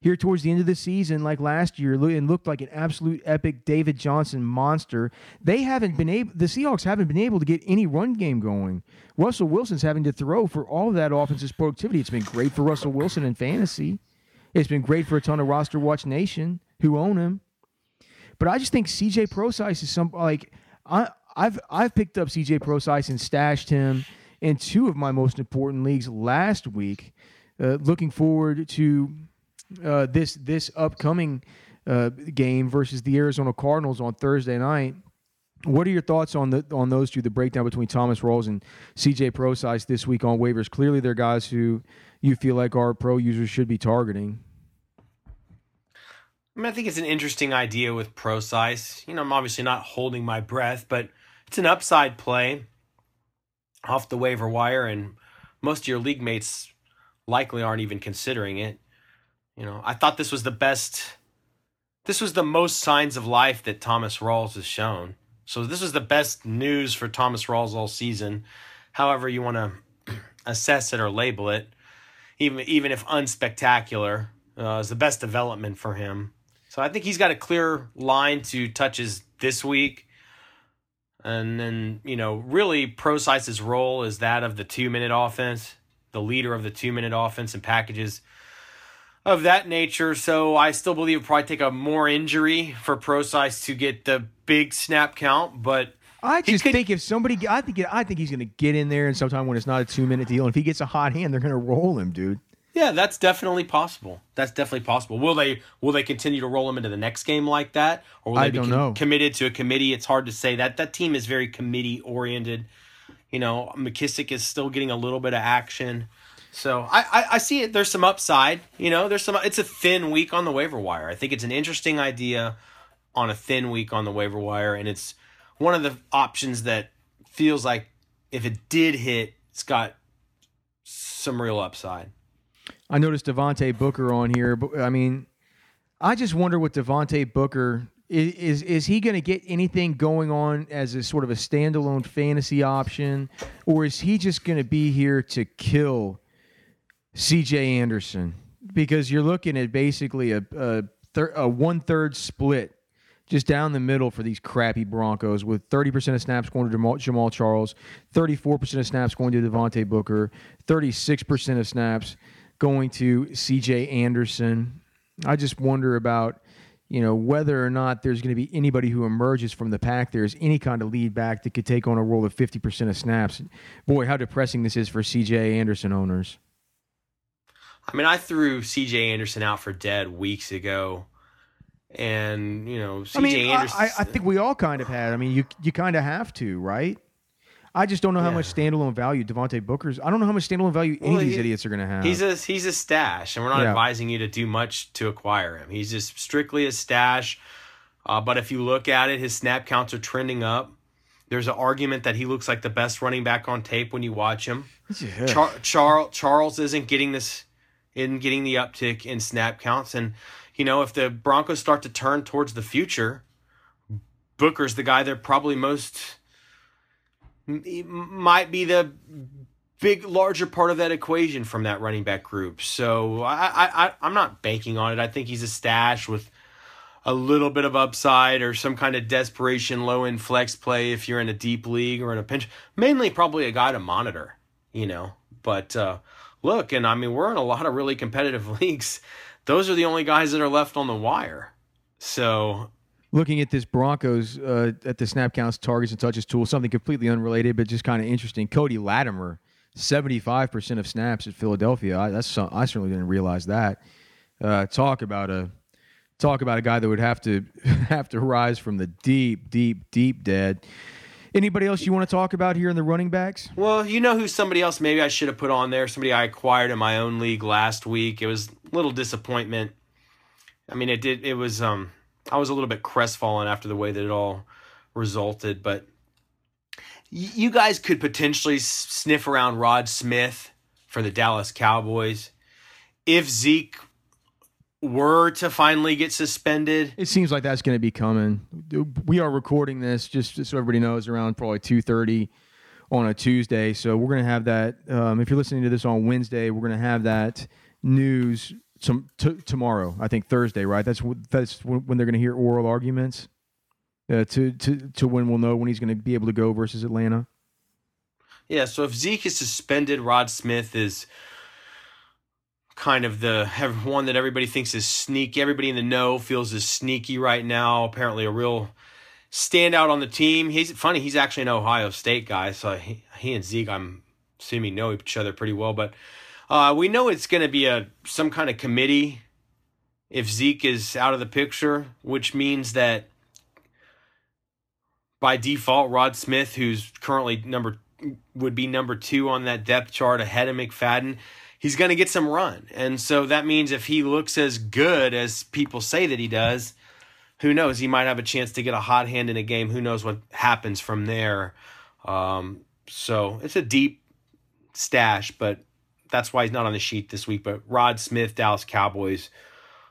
here towards the end of the season, like last year, and looked like an absolute epic David Johnson monster. They haven't been able, the Seahawks haven't been able to get any run game going. Russell Wilson's having to throw for all of that offensive productivity. It's been great for Russell Wilson in fantasy. It's been great for a ton of roster watch nation who own him. But I just think CJ Prosise is some like I I've I've picked up CJ Prosise and stashed him in two of my most important leagues last week. Uh, looking forward to uh, this this upcoming uh, game versus the Arizona Cardinals on Thursday night. What are your thoughts on the on those two? The breakdown between Thomas Rawls and C.J. Prosise this week on waivers. Clearly, they're guys who you feel like our pro users should be targeting. I mean, I think it's an interesting idea with Prosise. You know, I'm obviously not holding my breath, but it's an upside play off the waiver wire, and most of your league mates likely aren't even considering it. You know, I thought this was the best. This was the most signs of life that Thomas Rawls has shown. So this was the best news for Thomas Rawls all season. However, you want *clears throat* to assess it or label it, even even if unspectacular, uh, is the best development for him. So I think he's got a clear line to touches this week. And then, you know, really Prosise's role is that of the two minute offense, the leader of the two minute offense and packages of that nature. So I still believe it probably take a more injury for Prosise to get the big snap count, but I just could, think if somebody, I think, I think he's going to get in there, and sometime when it's not a two minute deal, and if he gets a hot hand, they're going to roll him, dude. Yeah, that's definitely possible. That's definitely possible. Will they will they continue to roll him into the next game like that, or will they I be com- committed to a committee? It's hard to say. That that team is very committee oriented. You know, McKissic is still getting a little bit of action. So I, I, I, see it. There's some upside. You know, there's some. It's a thin week on the waiver wire. I think it's an interesting idea on a thin week on the waiver wire, and it's one of the options that feels like if it did hit, it's got some real upside. I noticed Devontae Booker on here, but I mean, I just wonder what Devontae Booker is. Is, is he going to get anything going on as a sort of a standalone fantasy option, or is he just going to be here to kill? C.J. Anderson mm-hmm. because you're looking at basically a a, thir- a one third split just down the middle for these crappy Broncos with 30% of snaps going to Jamal, Jamaal Charles, 34% of snaps going to Devontae Booker, 36% of snaps going to CJ Anderson. I just wonder about, you know, whether or not there's going to be anybody who emerges from the pack there's any kind of lead back that could take on a role of 50% of snaps. Boy, how depressing this is for CJ Anderson owners. I mean, I threw C.J. Anderson out for dead weeks ago, and you know CJ I mean, Anderson. I, I think we all kind of had. I mean, you you kind of have to, right? I just don't know how Yeah. much standalone value Devontae Booker's. I don't know how much standalone value any Well, of these he- idiots are going to have. He's a he's a stash, and we're not Yeah. advising you to do much to acquire him. He's just strictly a stash. Uh, but if you look at it, his snap counts are trending up. There's an argument that he looks like the best running back on tape when you watch him. Yeah. Char- Charles Charles isn't getting this, in getting the uptick in snap counts, and you know if the Broncos start to turn towards the future, Booker's the guy they're probably most might be the big larger part of that equation from that running back group. So I, I, I I'm not banking on it. I think he's a stash with a little bit of upside or some kind of desperation low end flex play if you're in a deep league or in a pinch. Mainly probably a guy to monitor, you know. But uh, look, and I mean we're in a lot of really competitive *laughs* leagues. Those are the only guys that are left on the wire. So Looking at this Broncos uh, at the snap counts, targets, and touches tool, something completely unrelated, but just kind of interesting. Cody Latimer, seventy-five percent of snaps at Philadelphia. I, that's I certainly didn't realize that. Uh, talk about a talk about a guy that would have to *laughs* have to rise from the deep, deep, deep dead. Anybody else you want to talk about here in the running backs? Well, you know who somebody else maybe I should have put on there. Somebody I acquired in my own league last week. It was a little disappointment. I mean, it did. It was. Um, I was a little bit crestfallen after the way that it all resulted, but you guys could potentially sniff around Rod Smith for the Dallas Cowboys if Zeke were to finally get suspended. It seems like that's going to be coming. We are recording this just, just so everybody knows around probably two thirty on a Tuesday. So we're going to have that. Um, if you're listening to this on Wednesday, we're going to have that news some t- tomorrow. I think Thursday, right? That's wh- that's when when they're going to hear oral arguments. Uh, to to to when we'll know when he's going to be able to go versus Atlanta. Yeah, so if Zeke is suspended, Rod Smith is kind of the one that everybody thinks is sneaky. Everybody in the know feels is sneaky right now. Apparently, a real standout on the team. He's funny. He's actually an Ohio State guy, so he, he and Zeke, I'm assuming, know each other pretty well. But uh, we know it's going to be a some kind of committee if Zeke is out of the picture, which means that by default, Rod Smith, who's currently number would be number two on that depth chart ahead of McFadden. He's going to get some run. And so that means if he looks as good as people say that he does, who knows? He might have a chance to get a hot hand in a game. Who knows what happens from there? Um, so it's a deep stash, but that's why he's not on the sheet this week. But Rod Smith, Dallas Cowboys,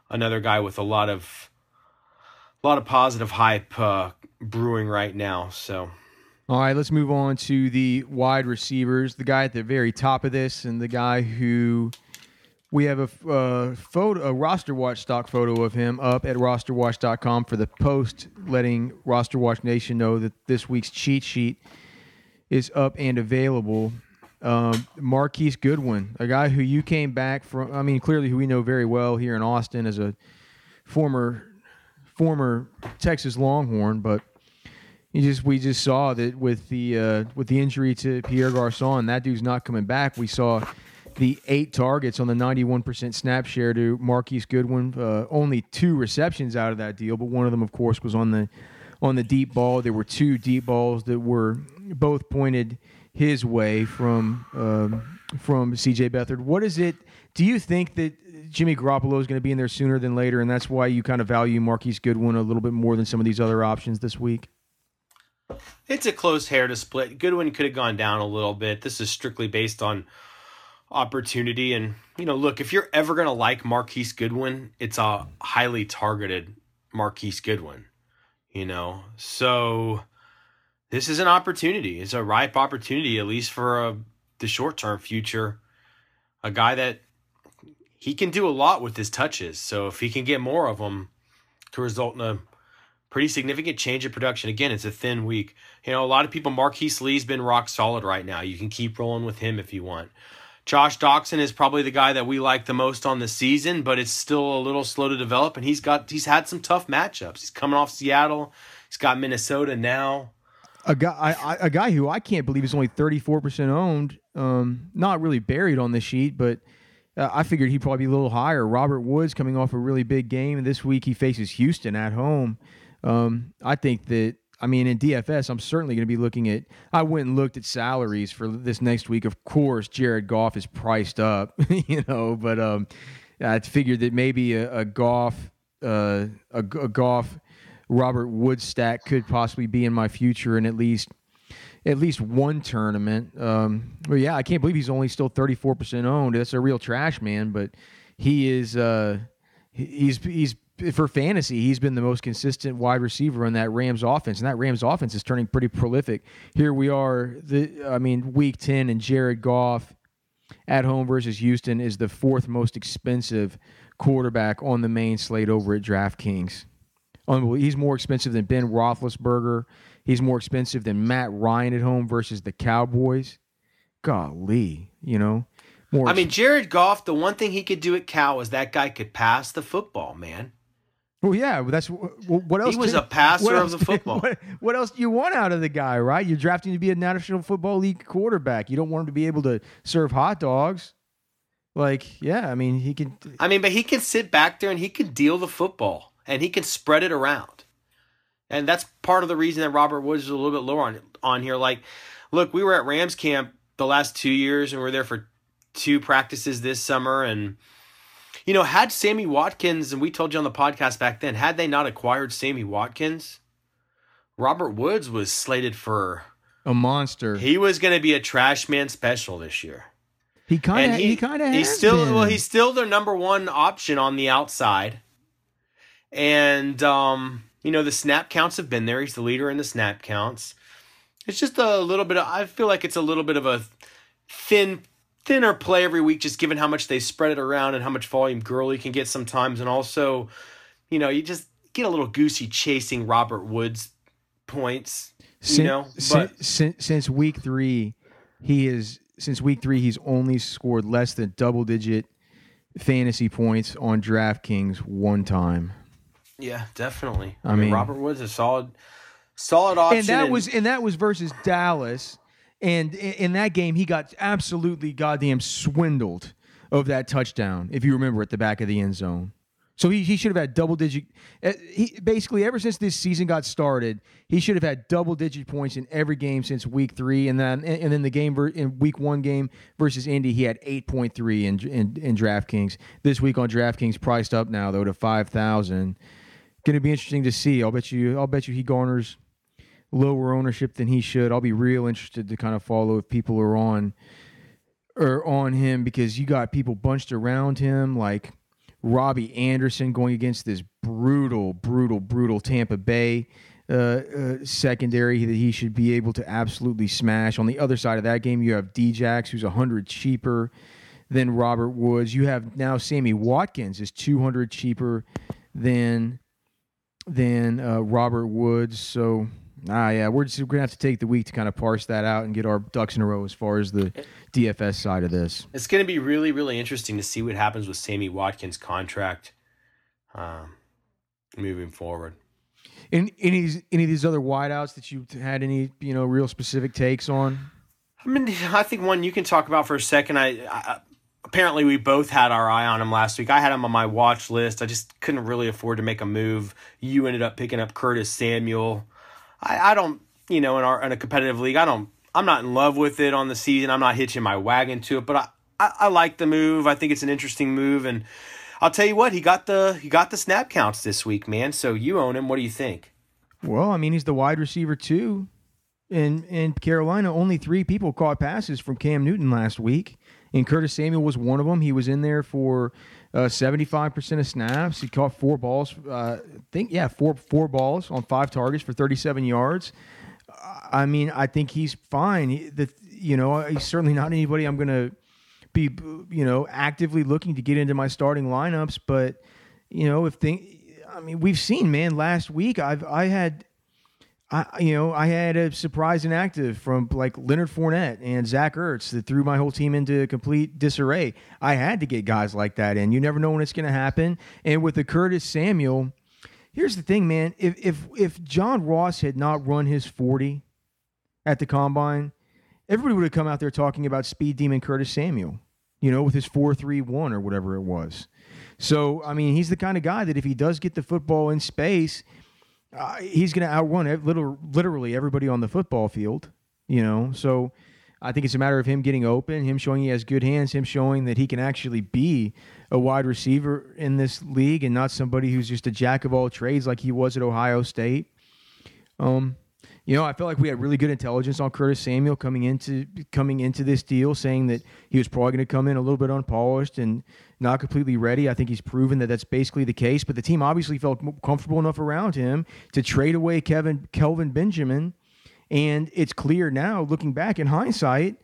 another guy with a lot of a lot of positive hype uh, brewing right now. So All right, let's move on to the wide receivers. The guy at the very top of this, and the guy who we have a uh, photo, a roster watch stock photo of him up at rosterwatch.com for the post, letting Roster Watch Nation know that this week's cheat sheet is up and available. Um, Marquise Goodwin, a guy who you came back from. I mean, clearly who we know very well here in Austin as a former former Texas Longhorn, but you just we just saw that with the uh, with the injury to Pierre Garcon, that dude's not coming back. We saw the eight targets on the 91% snap share to Marquise Goodwin. Uh, only two receptions out of that deal, but one of them, of course, was on the on the deep ball. There were two deep balls that were both pointed his way from um, from CJ Beathard. What is it? Do you think that Jimmy Garoppolo is going to be in there sooner than later, and that's why you kind of value Marquise Goodwin a little bit more than some of these other options this week? It's a close hair to split. Goodwin could have gone down a little bit. This is strictly based on opportunity. And, you know, look, if you're ever going to like Marquise Goodwin, it's a highly targeted Marquise Goodwin, you know? So this is an opportunity. It's a ripe opportunity, at least for a, the short term future. A guy that he can do a lot with his touches. So if he can get more of them, to result in a pretty significant change in production. Again, it's a thin week. You know, a lot of people, Marquise Lee's been rock solid right now. You can keep rolling with him if you want. Josh Doctson is probably the guy that we like the most on the season, but it's still a little slow to develop. And he's got he's had some tough matchups. He's coming off Seattle. He's got Minnesota now. a guy I, I, a guy who I can't believe is only 34% owned um, not really buried on the sheet but uh, I figured he'd probably be a little higher. Robert Woods coming off a really big game, and this week he faces Houston at home. Um, I think that I mean, in DFS, I'm certainly going to be looking at. I went and looked at salaries for this next week. Of course, Jared Goff is priced up, *laughs* you know, but um, I figured that maybe a, a Goff, uh, a, a Goff, Robert Woods stack could possibly be in my future in at least at least one tournament. Um, but yeah, I can't believe he's only still 34% owned. That's a real trash man, but he is. Uh, he's he's for fantasy, he's been the most consistent wide receiver in that Rams offense, and that Rams offense is turning pretty prolific. Here we are, the I mean, week ten, and Jared Goff at home versus Houston is the fourth most expensive quarterback on the main slate over at DraftKings. He's more expensive than Ben Roethlisberger. He's more expensive than Matt Ryan at home versus the Cowboys. Golly, you know. More I mean, Jared Goff. The one thing he could do at Cal is that guy could pass the football, man. Well, yeah, that's what else. He was a passer of the *laughs* football. What, what, else do you want out of the guy, right? You're drafting to be a National Football League quarterback. You don't want him to be able to serve hot dogs. Like, yeah, I mean, he can. I mean, but he can sit back there and he can deal the football and he can spread it around, and that's part of the reason that Robert Woods is a little bit lower on on here. Like, look, we were at Rams camp the last two years, and we are there for two practices this summer, and you know, had Sammy Watkins, and we told you on the podcast back then, had they not acquired Sammy Watkins, Robert Woods was slated for a monster. He was going to be a trash man special this year. He kind of he, he kind of he's still been. well he's still their number one option on the outside, and um, you know the snap counts have been there. He's the leader in the snap counts. It's just a little bit. Of, I feel like it's a little bit of a thin thinner play every week, just given how much they spread it around and how much volume Gurley can get sometimes. And also, you know, you just get a little goosey chasing Robert Woods points. You since, know, but since, since week three, he is since week three he's only scored less than double digit fantasy points on DraftKings one time. Yeah, definitely. I, I mean, mean, Robert Woods is solid, solid option. And that was and that was versus Dallas, and in that game, he got absolutely goddamn swindled of that touchdown, if you remember, at the back of the end zone. So he, he should have had double digit. Uh, he basically ever since this season got started, he should have had double digit points in every game since week three, and then and then the game in week one game versus Indy, he had eight point three in, in in DraftKings. This week on DraftKings, priced up now though to five thousand. Going to be interesting to see. I'll bet you. I'll bet you he garners lower ownership than he should. I'll be real interested to kind of follow if people are on or on him because you got people bunched around him like Robbie Anderson going against this brutal, brutal, brutal Tampa Bay uh, uh, secondary that he should be able to absolutely smash. On the other side of that game, you have Djax, who's 100 cheaper than Robert Woods. You have now Sammy Watkins is 200 cheaper than than uh, Robert Woods. So Ah, yeah, we're just we're gonna have to take the week to kind of parse that out and get our ducks in a row as far as the DFS side of this. It's gonna be really, really interesting to see what happens with Sammy Watkins' contract um, moving forward. In any any of these other wideouts that you had any you know real specific takes on? I mean, I think one you can talk about for a second. I, I apparently we both had our eye on him last week. I had him on my watch list. I just couldn't really afford to make a move. You ended up picking up Curtis Samuel. I, I don't, you know, in our in a competitive league, I don't, I'm not in love with it on the season. I'm not hitching my wagon to it, but I, I, I like the move. I think it's an interesting move, and I'll tell you what, he got the he got the snap counts this week, man. So you own him. What do you think? Well, I mean, he's the wide receiver too. In in Carolina, only three people caught passes from Cam Newton last week, and Curtis Samuel was one of them. He was in there for uh, seventy-five percent of snaps. He caught four balls. Uh, think yeah, four four balls on five targets for thirty-seven yards. I mean, I think he's fine. He, the, you know, he's certainly not anybody I'm going to be, you know, actively looking to get into my starting lineups. But you know, if thing, I mean, we've seen, man. Last week, I've I had I, you know, I had a surprise inactive from like Leonard Fournette and Zach Ertz that threw my whole team into complete disarray. I had to get guys like that in. You never know when it's going to happen. And with the Curtis Samuel, here's the thing, man. If if if John Ross had not run his forty at the combine, everybody would have come out there talking about speed demon Curtis Samuel. you know, with his four three one or whatever it was. So I mean, he's the kind of guy that if he does get the football in space, uh, he's going to outrun ev- little, literally everybody on the football field. You know, so I think it's a matter of him getting open, him showing he has good hands, him showing that he can actually be a wide receiver in this league and not somebody who's just a jack of all trades like he was at Ohio State. Um, you know, I felt like we had really good intelligence on Curtis Samuel coming into coming into this deal, saying that he was probably going to come in a little bit unpolished and not completely ready. I think he's proven that that's basically the case. But the team obviously felt comfortable enough around him to trade away Kevin Kelvin Benjamin, and it's clear now, looking back in hindsight,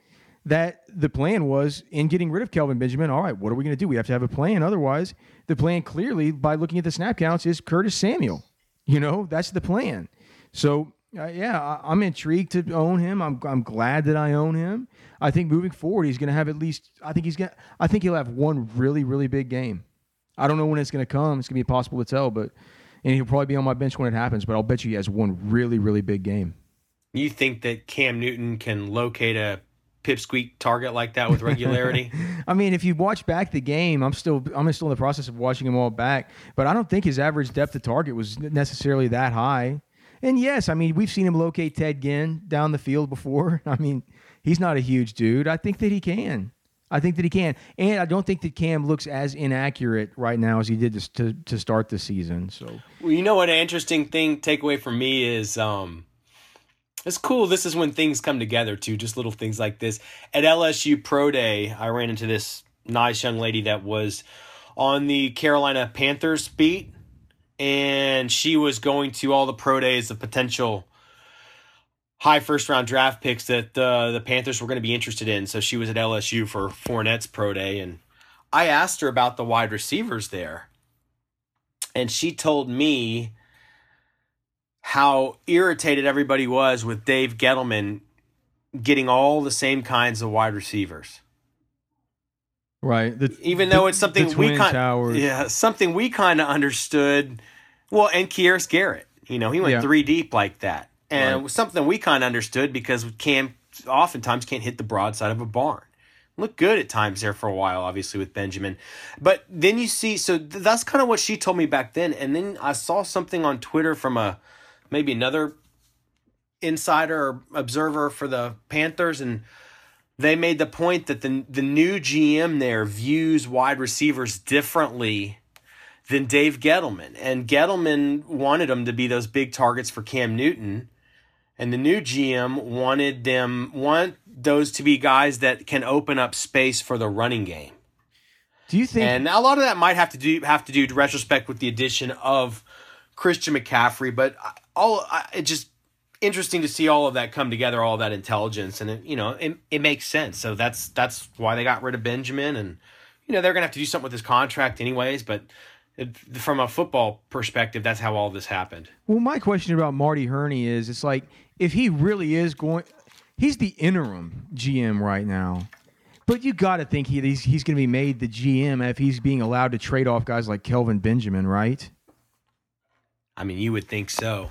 that the plan was in getting rid of Kelvin Benjamin. All right, what are we going to do? We have to have a plan. Otherwise, the plan clearly, by looking at the snap counts, is Curtis Samuel. You know, that's the plan. So uh, yeah, I, am intrigued to own him. I'm I'm glad that I own him. I think moving forward, he's going to have at least. I think he's going. I think he'll have one really really big game. I don't know when it's going to come. It's going to be impossible to tell, but and he'll probably be on my bench when it happens. But I'll bet you he has one really really big game. You think that Cam Newton can locate a pipsqueak target like that with regularity? *laughs* I mean, if you watch back the game, I'm still I'm still in the process of watching him all back, but I don't think his average depth of target was necessarily that high. And yes, I mean, we've seen him locate Ted Ginn down the field before. *laughs* I mean, he's not a huge dude. I think that he can. I think that he can. And I don't think that Cam looks as inaccurate right now as he did to, to, start the season. So, well, you know what? An interesting thing takeaway for me is um, it's cool. This is when things come together too, just little things like this. At LSU Pro Day, I ran into this nice young lady that was on the Carolina Panthers beat and she was going to all the pro days of potential high first round draft picks that uh, the Panthers were going to be interested in. So she was at LSU for Fournette's pro day, and I asked her about the wide receivers there, and she told me how irritated everybody was with Dave Gettleman getting all the same kinds of wide receivers. Right. The, Even though it's something we kind yeah, something we kind of understood. Well, and Kieris Garrett, you know, he went yeah. three deep like that, and right. something we kind of understood because Cam oftentimes can't hit the broadside of a barn. Looked good at times there for a while, obviously with Benjamin, but then you see, so that's kind of what she told me back then, and then I saw something on Twitter from a maybe another insider or observer for the Panthers, and they made the point that the the new GM there views wide receivers differently than Dave Gettleman. And Gettleman wanted them to be those big targets for Cam Newton. And the new GM wanted them want those to be guys that can open up space for the running game. Do you think And a lot of that might have to do have to do to retrospect with the addition of Christian McCaffrey, but all it just interesting to see all of that come together, all that intelligence, and it, you know, it, it makes sense. So that's that's why they got rid of Benjamin, and you know they're gonna have to do something with his contract anyways. But it, from a football perspective, that's how all this happened. Well, my question about Marty Hurney is, it's like if he really is going, he's the interim GM right now. But you got to think he, he's, he's going to be made the GM if he's being allowed to trade off guys like Kelvin Benjamin, right? I mean, you would think so.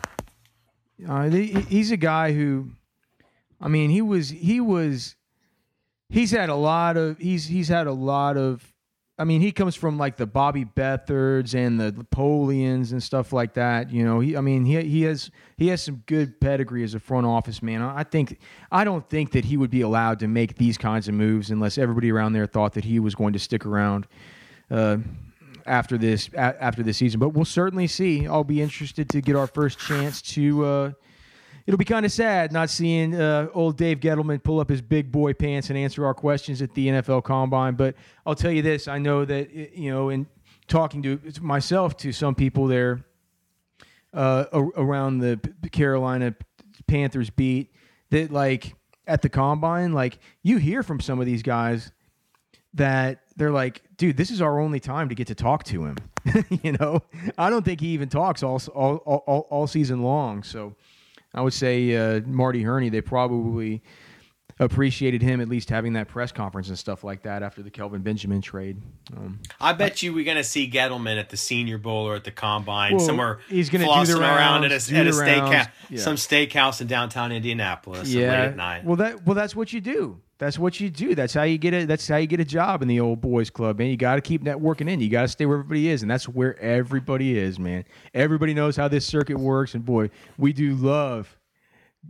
Uh, he's a guy who, I mean, he was he was, he's had a lot of he's he's had a lot of. I mean, he comes from like the Bobby Beathards and the Napoleons and stuff like that. You know, he I mean he he has he has some good pedigree as a front office man. I think I don't think that he would be allowed to make these kinds of moves unless everybody around there thought that he was going to stick around. Uh, after this after this season. But we'll certainly see. I'll be interested to get our first chance to. Uh, it'll be kind of sad not seeing uh, old Dave Gettleman pull up his big boy pants and answer our questions at the NFL Combine. But I'll tell you this: I know that you know, in talking to myself to some people there uh, around the Carolina Panthers beat, that like at the combine, like you hear from some of these guys that they're like, dude, this is our only time to get to talk to him. *laughs* you know, I don't think he even talks all all all, all season long. So I would say uh, Marty Hurney, they probably appreciated him at least having that press conference and stuff like that after the Kelvin Benjamin trade. Um, I bet you we're going to see Gettleman at the Senior Bowl or at the Combine well, somewhere. He's going to do the rounds, around at a, at a steakhouse, yeah. some steakhouse in downtown Indianapolis yeah. late at night. Well, that well that's what you do. That's what you do. That's how you get it. That's how you get a job in the old boys club, man. You got to keep networking in. You got to stay where everybody is, and that's where everybody is, man. Everybody knows how this circuit works, and boy, we do love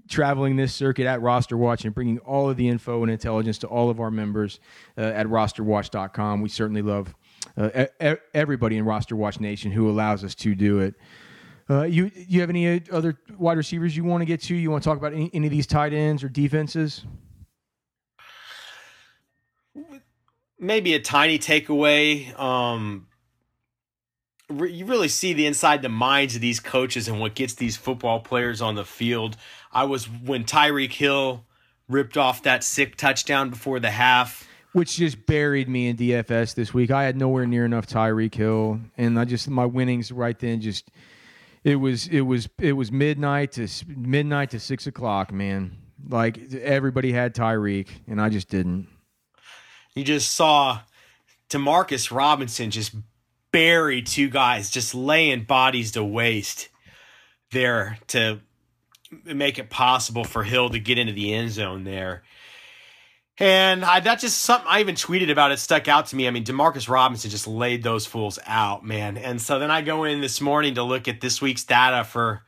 traveling this circuit at Roster Watch and bringing all of the info and intelligence to all of our members uh, at rosterwatch.com. We certainly love uh, e- everybody in Roster Watch Nation who allows us to do it. Uh, you you have any other wide receivers you want to get to? You want to talk about any, any of these tight ends or defenses? Maybe a tiny takeaway. Um, re- you really see the inside the minds of these coaches and what gets these football players on the field. I was when Tyreek Hill ripped off that sick touchdown before the half which just buried me in DFS this week. I had nowhere near enough Tyreek Hill, and I just my winnings right then just it was it was it was midnight to midnight to six o'clock, man. Like everybody had Tyreek, and I just didn't. You just saw Demarcus Robinson just bury two guys, just laying bodies to waste there to make it possible for Hill to get into the end zone there. And I, that's just something I even tweeted about. It stuck out to me. I mean, Demarcus Robinson just laid those fools out, man. And so then I go in this morning to look at this week's data for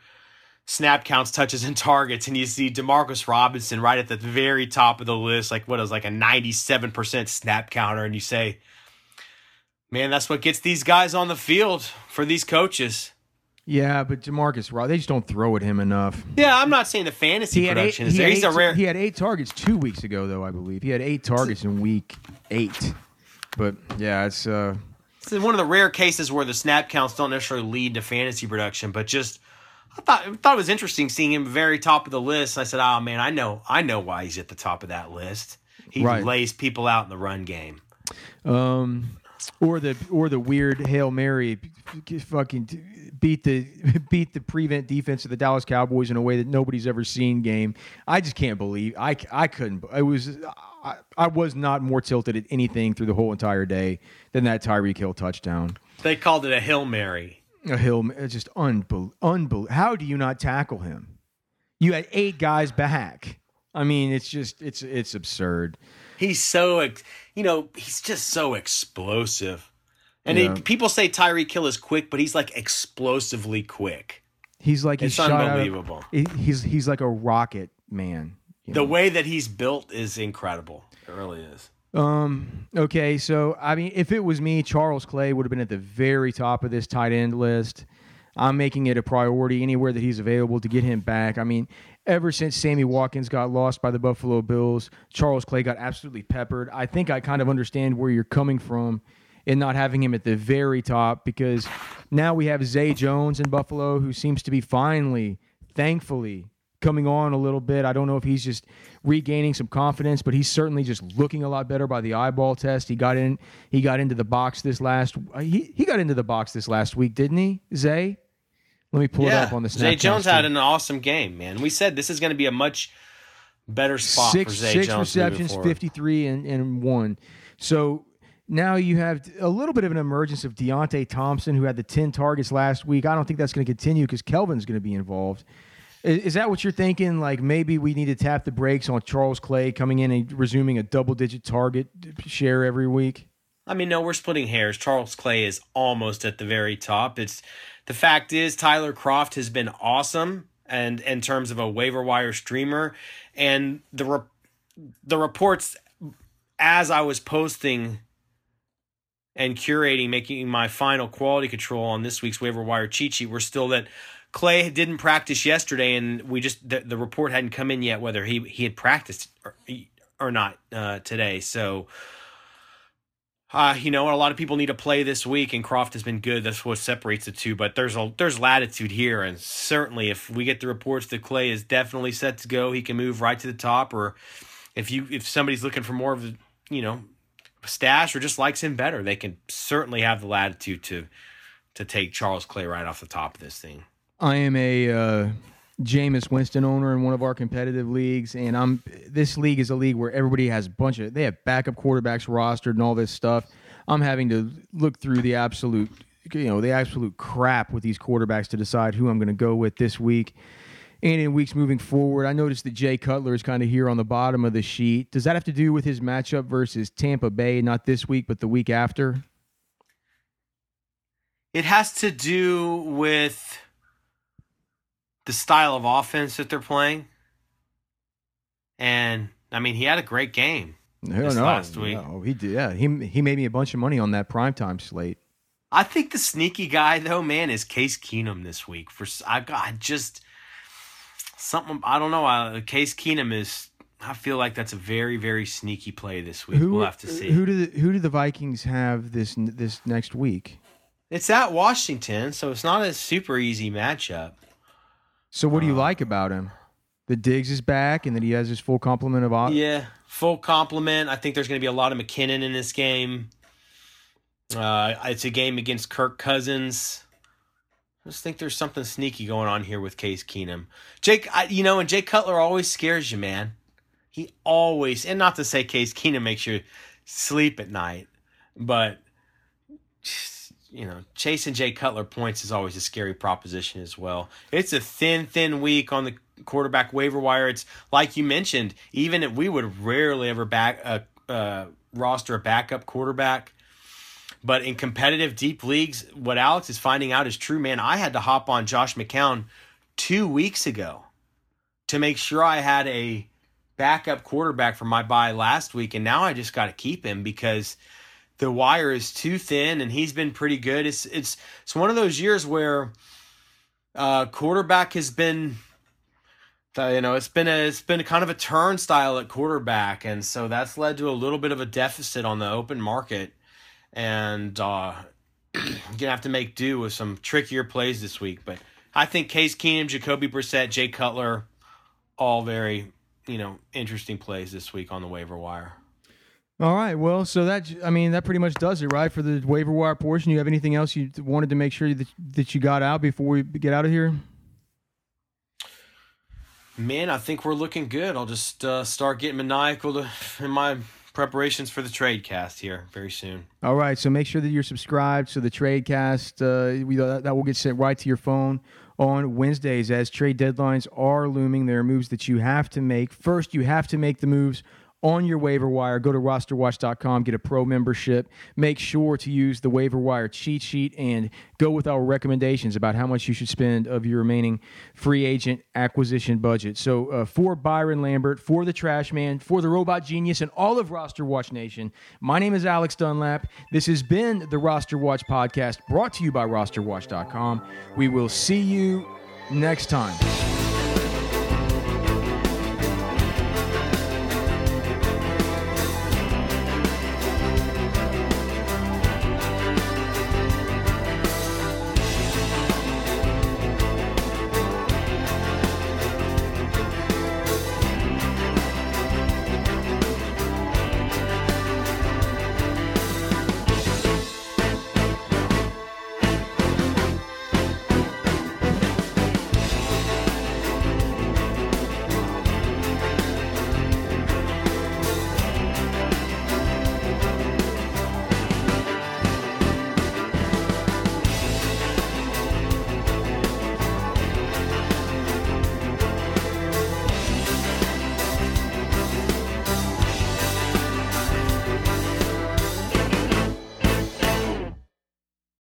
snap counts, touches, and targets, and you see Demarcus Robinson right at the very top of the list, like what is like a ninety-seven percent snap counter, and you say, "Man, that's what gets these guys on the field for these coaches." Yeah, but Demarcus Ross, they just don't throw at him enough. Yeah, I'm not saying the fantasy he production eight, is there. He's eight, a rare. He had eight targets two weeks ago, though I believe he had eight targets in week eight. But yeah, it's uh, it's one of the rare cases where the snap counts don't necessarily lead to fantasy production, but just I thought I thought it was interesting seeing him very top of the list. I said, "Oh man, I know I know why he's at the top of that list. He right. lays people out in the run game." Um, or the or the weird hail mary, fucking beat the *laughs* beat the prevent defense of the Dallas Cowboys in a way that nobody's ever seen. Game, I just can't believe I I couldn't. I was I, I was not more tilted at anything through the whole entire day than that Tyreek Hill touchdown. They called it a hail mary. A hill, uh, just unbelievable. Unbel- How do you not tackle him? You had eight guys back. I mean, it's just it's it's absurd. He's so you know he's just so explosive. And yeah. people say Tyreek Hill is quick, but he's like explosively quick. He's like he's unbelievable. Of, he's he's like a rocket man. The know? way that he's built is incredible. It really is. Um. Okay. So I mean, if it was me, Charles Clay would have been at the very top of this tight end list. I'm making it a priority anywhere that he's available to get him back. I mean, ever since Sammy Watkins got lost by the Buffalo Bills, Charles Clay got absolutely peppered. I think I kind of understand where you're coming from in not having him at the very top because now we have Zay Jones in Buffalo who seems to be finally, thankfully, coming on a little bit. I don't know if he's just regaining some confidence, but he's certainly just looking a lot better by the eyeball test. He got in he got into the box this last uh, he, he got into the box this last week, didn't he? Zay? Let me pull yeah. it up on the snap. Zay Jones had an awesome game, man. We said this is going to be a much better spot six, for Zay six Jones. Receptions, 53 and, and one. So now you have a little bit of an emergence of Deonte Thompson, who had the 10 targets last week. I don't think that's going to continue because Kelvin's going to be involved. Is, that what you're thinking? Like maybe we need to tap the brakes on Charles Clay coming in and resuming a double digit target share every week? I mean, no, we're splitting hairs. Charles Clay is almost at the very top. It's the fact is Tyler Kroft has been awesome and in terms of a waiver wire streamer and the re- the reports as I was posting and curating, making my final quality control on this week's waiver wire cheat sheet were still that Clay didn't practice yesterday, and we just the, the report hadn't come in yet whether he he had practiced or, or not uh, today. So, uh, you know, a lot of people need to play this week, and Kroft has been good. That's what separates the two. But there's a there's latitude here, and certainly if we get the reports that Clay is definitely set to go, he can move right to the top. Or if you if somebody's looking for more of you know stash or just likes him better, they can certainly have the latitude to to take Charles Clay right off the top of this thing. I am a uh, Jameis Winston owner in one of our competitive leagues, and I'm this league is a league where everybody has a bunch of they have backup quarterbacks rostered and all this stuff. I'm having to look through the absolute you know the absolute crap with these quarterbacks to decide who I'm going to go with this week. And in weeks moving forward, I noticed that Jay Cutler is kind of here on the bottom of the sheet. Does that have to do with his matchup versus Tampa Bay, not this week, but the week after? It has to do with the style of offense that they're playing. And I mean, he had a great game No, this no, last week. no, he did. Yeah, he he made me a bunch of money on that primetime slate. I think the sneaky guy though, man, is Case Keenum this week. For I got just something. I don't know. Uh, Case Keenum is. I feel like that's a very very sneaky play this week. we'll have to see. Who do the, who do the Vikings have this this next week? It's at Washington, so it's not a super easy matchup. So what do you Uh, like about him? The Diggs is back, and that he has his full complement of. op- Yeah, full complement. I think there's going to be a lot of McKinnon in this game. Uh, it's a game against Kirk Cousins. I just think there's something sneaky going on here with Case Keenum. Jake, I, you know, and Jake Cutler always scares you, man. He always, and not to say Case Keenum makes you sleep at night, but you know, chasing Jay Cutler points is always a scary proposition as well. It's a thin, thin week on the quarterback waiver wire. It's like you mentioned, even if we would rarely ever back uh, uh, roster a backup quarterback. But in competitive deep leagues, what Alex is finding out is true, man. I had to hop on Josh McCown two weeks ago to make sure I had a backup quarterback for my bye last week, and now I just got to keep him because the wire is too thin, and he's been pretty good. It's it's it's one of those years where uh, quarterback has been. uh, You know, it's been a it's been kind of a turnstile at quarterback, and so that's led to a little bit of a deficit on the open market, and uh, *clears throat* gonna have to make do with some trickier plays this week. But I think Case Keenum, Jacoby Brissett, Jay Cutler, all very you know interesting plays this week on the waiver wire. All right. Well, so that I mean that pretty much does it, right? For the waiver wire portion. You have anything else you wanted to make sure that that you got out before we get out of here? Man, I think we're looking good. I'll just uh, start getting maniacal to, in my preparations for the trade cast here very soon. All right. So make sure that you're subscribed to the trade cast uh, we, that will get sent right to your phone on Wednesdays as trade deadlines are looming. There are moves that you have to make. First, you have to make the moves on your waiver wire. Go to rosterwatch.com, get a pro membership. Make sure to use the waiver wire cheat sheet and go with our recommendations about how much you should spend of your remaining free agent acquisition budget. So, uh, for Byron Lambert, for the Trash Man, for the Robot Genius, and all of Roster Watch Nation, my name is Alex Dunlap. This has been the Roster Watch podcast brought to you by rosterwatch.com. We will see you next time.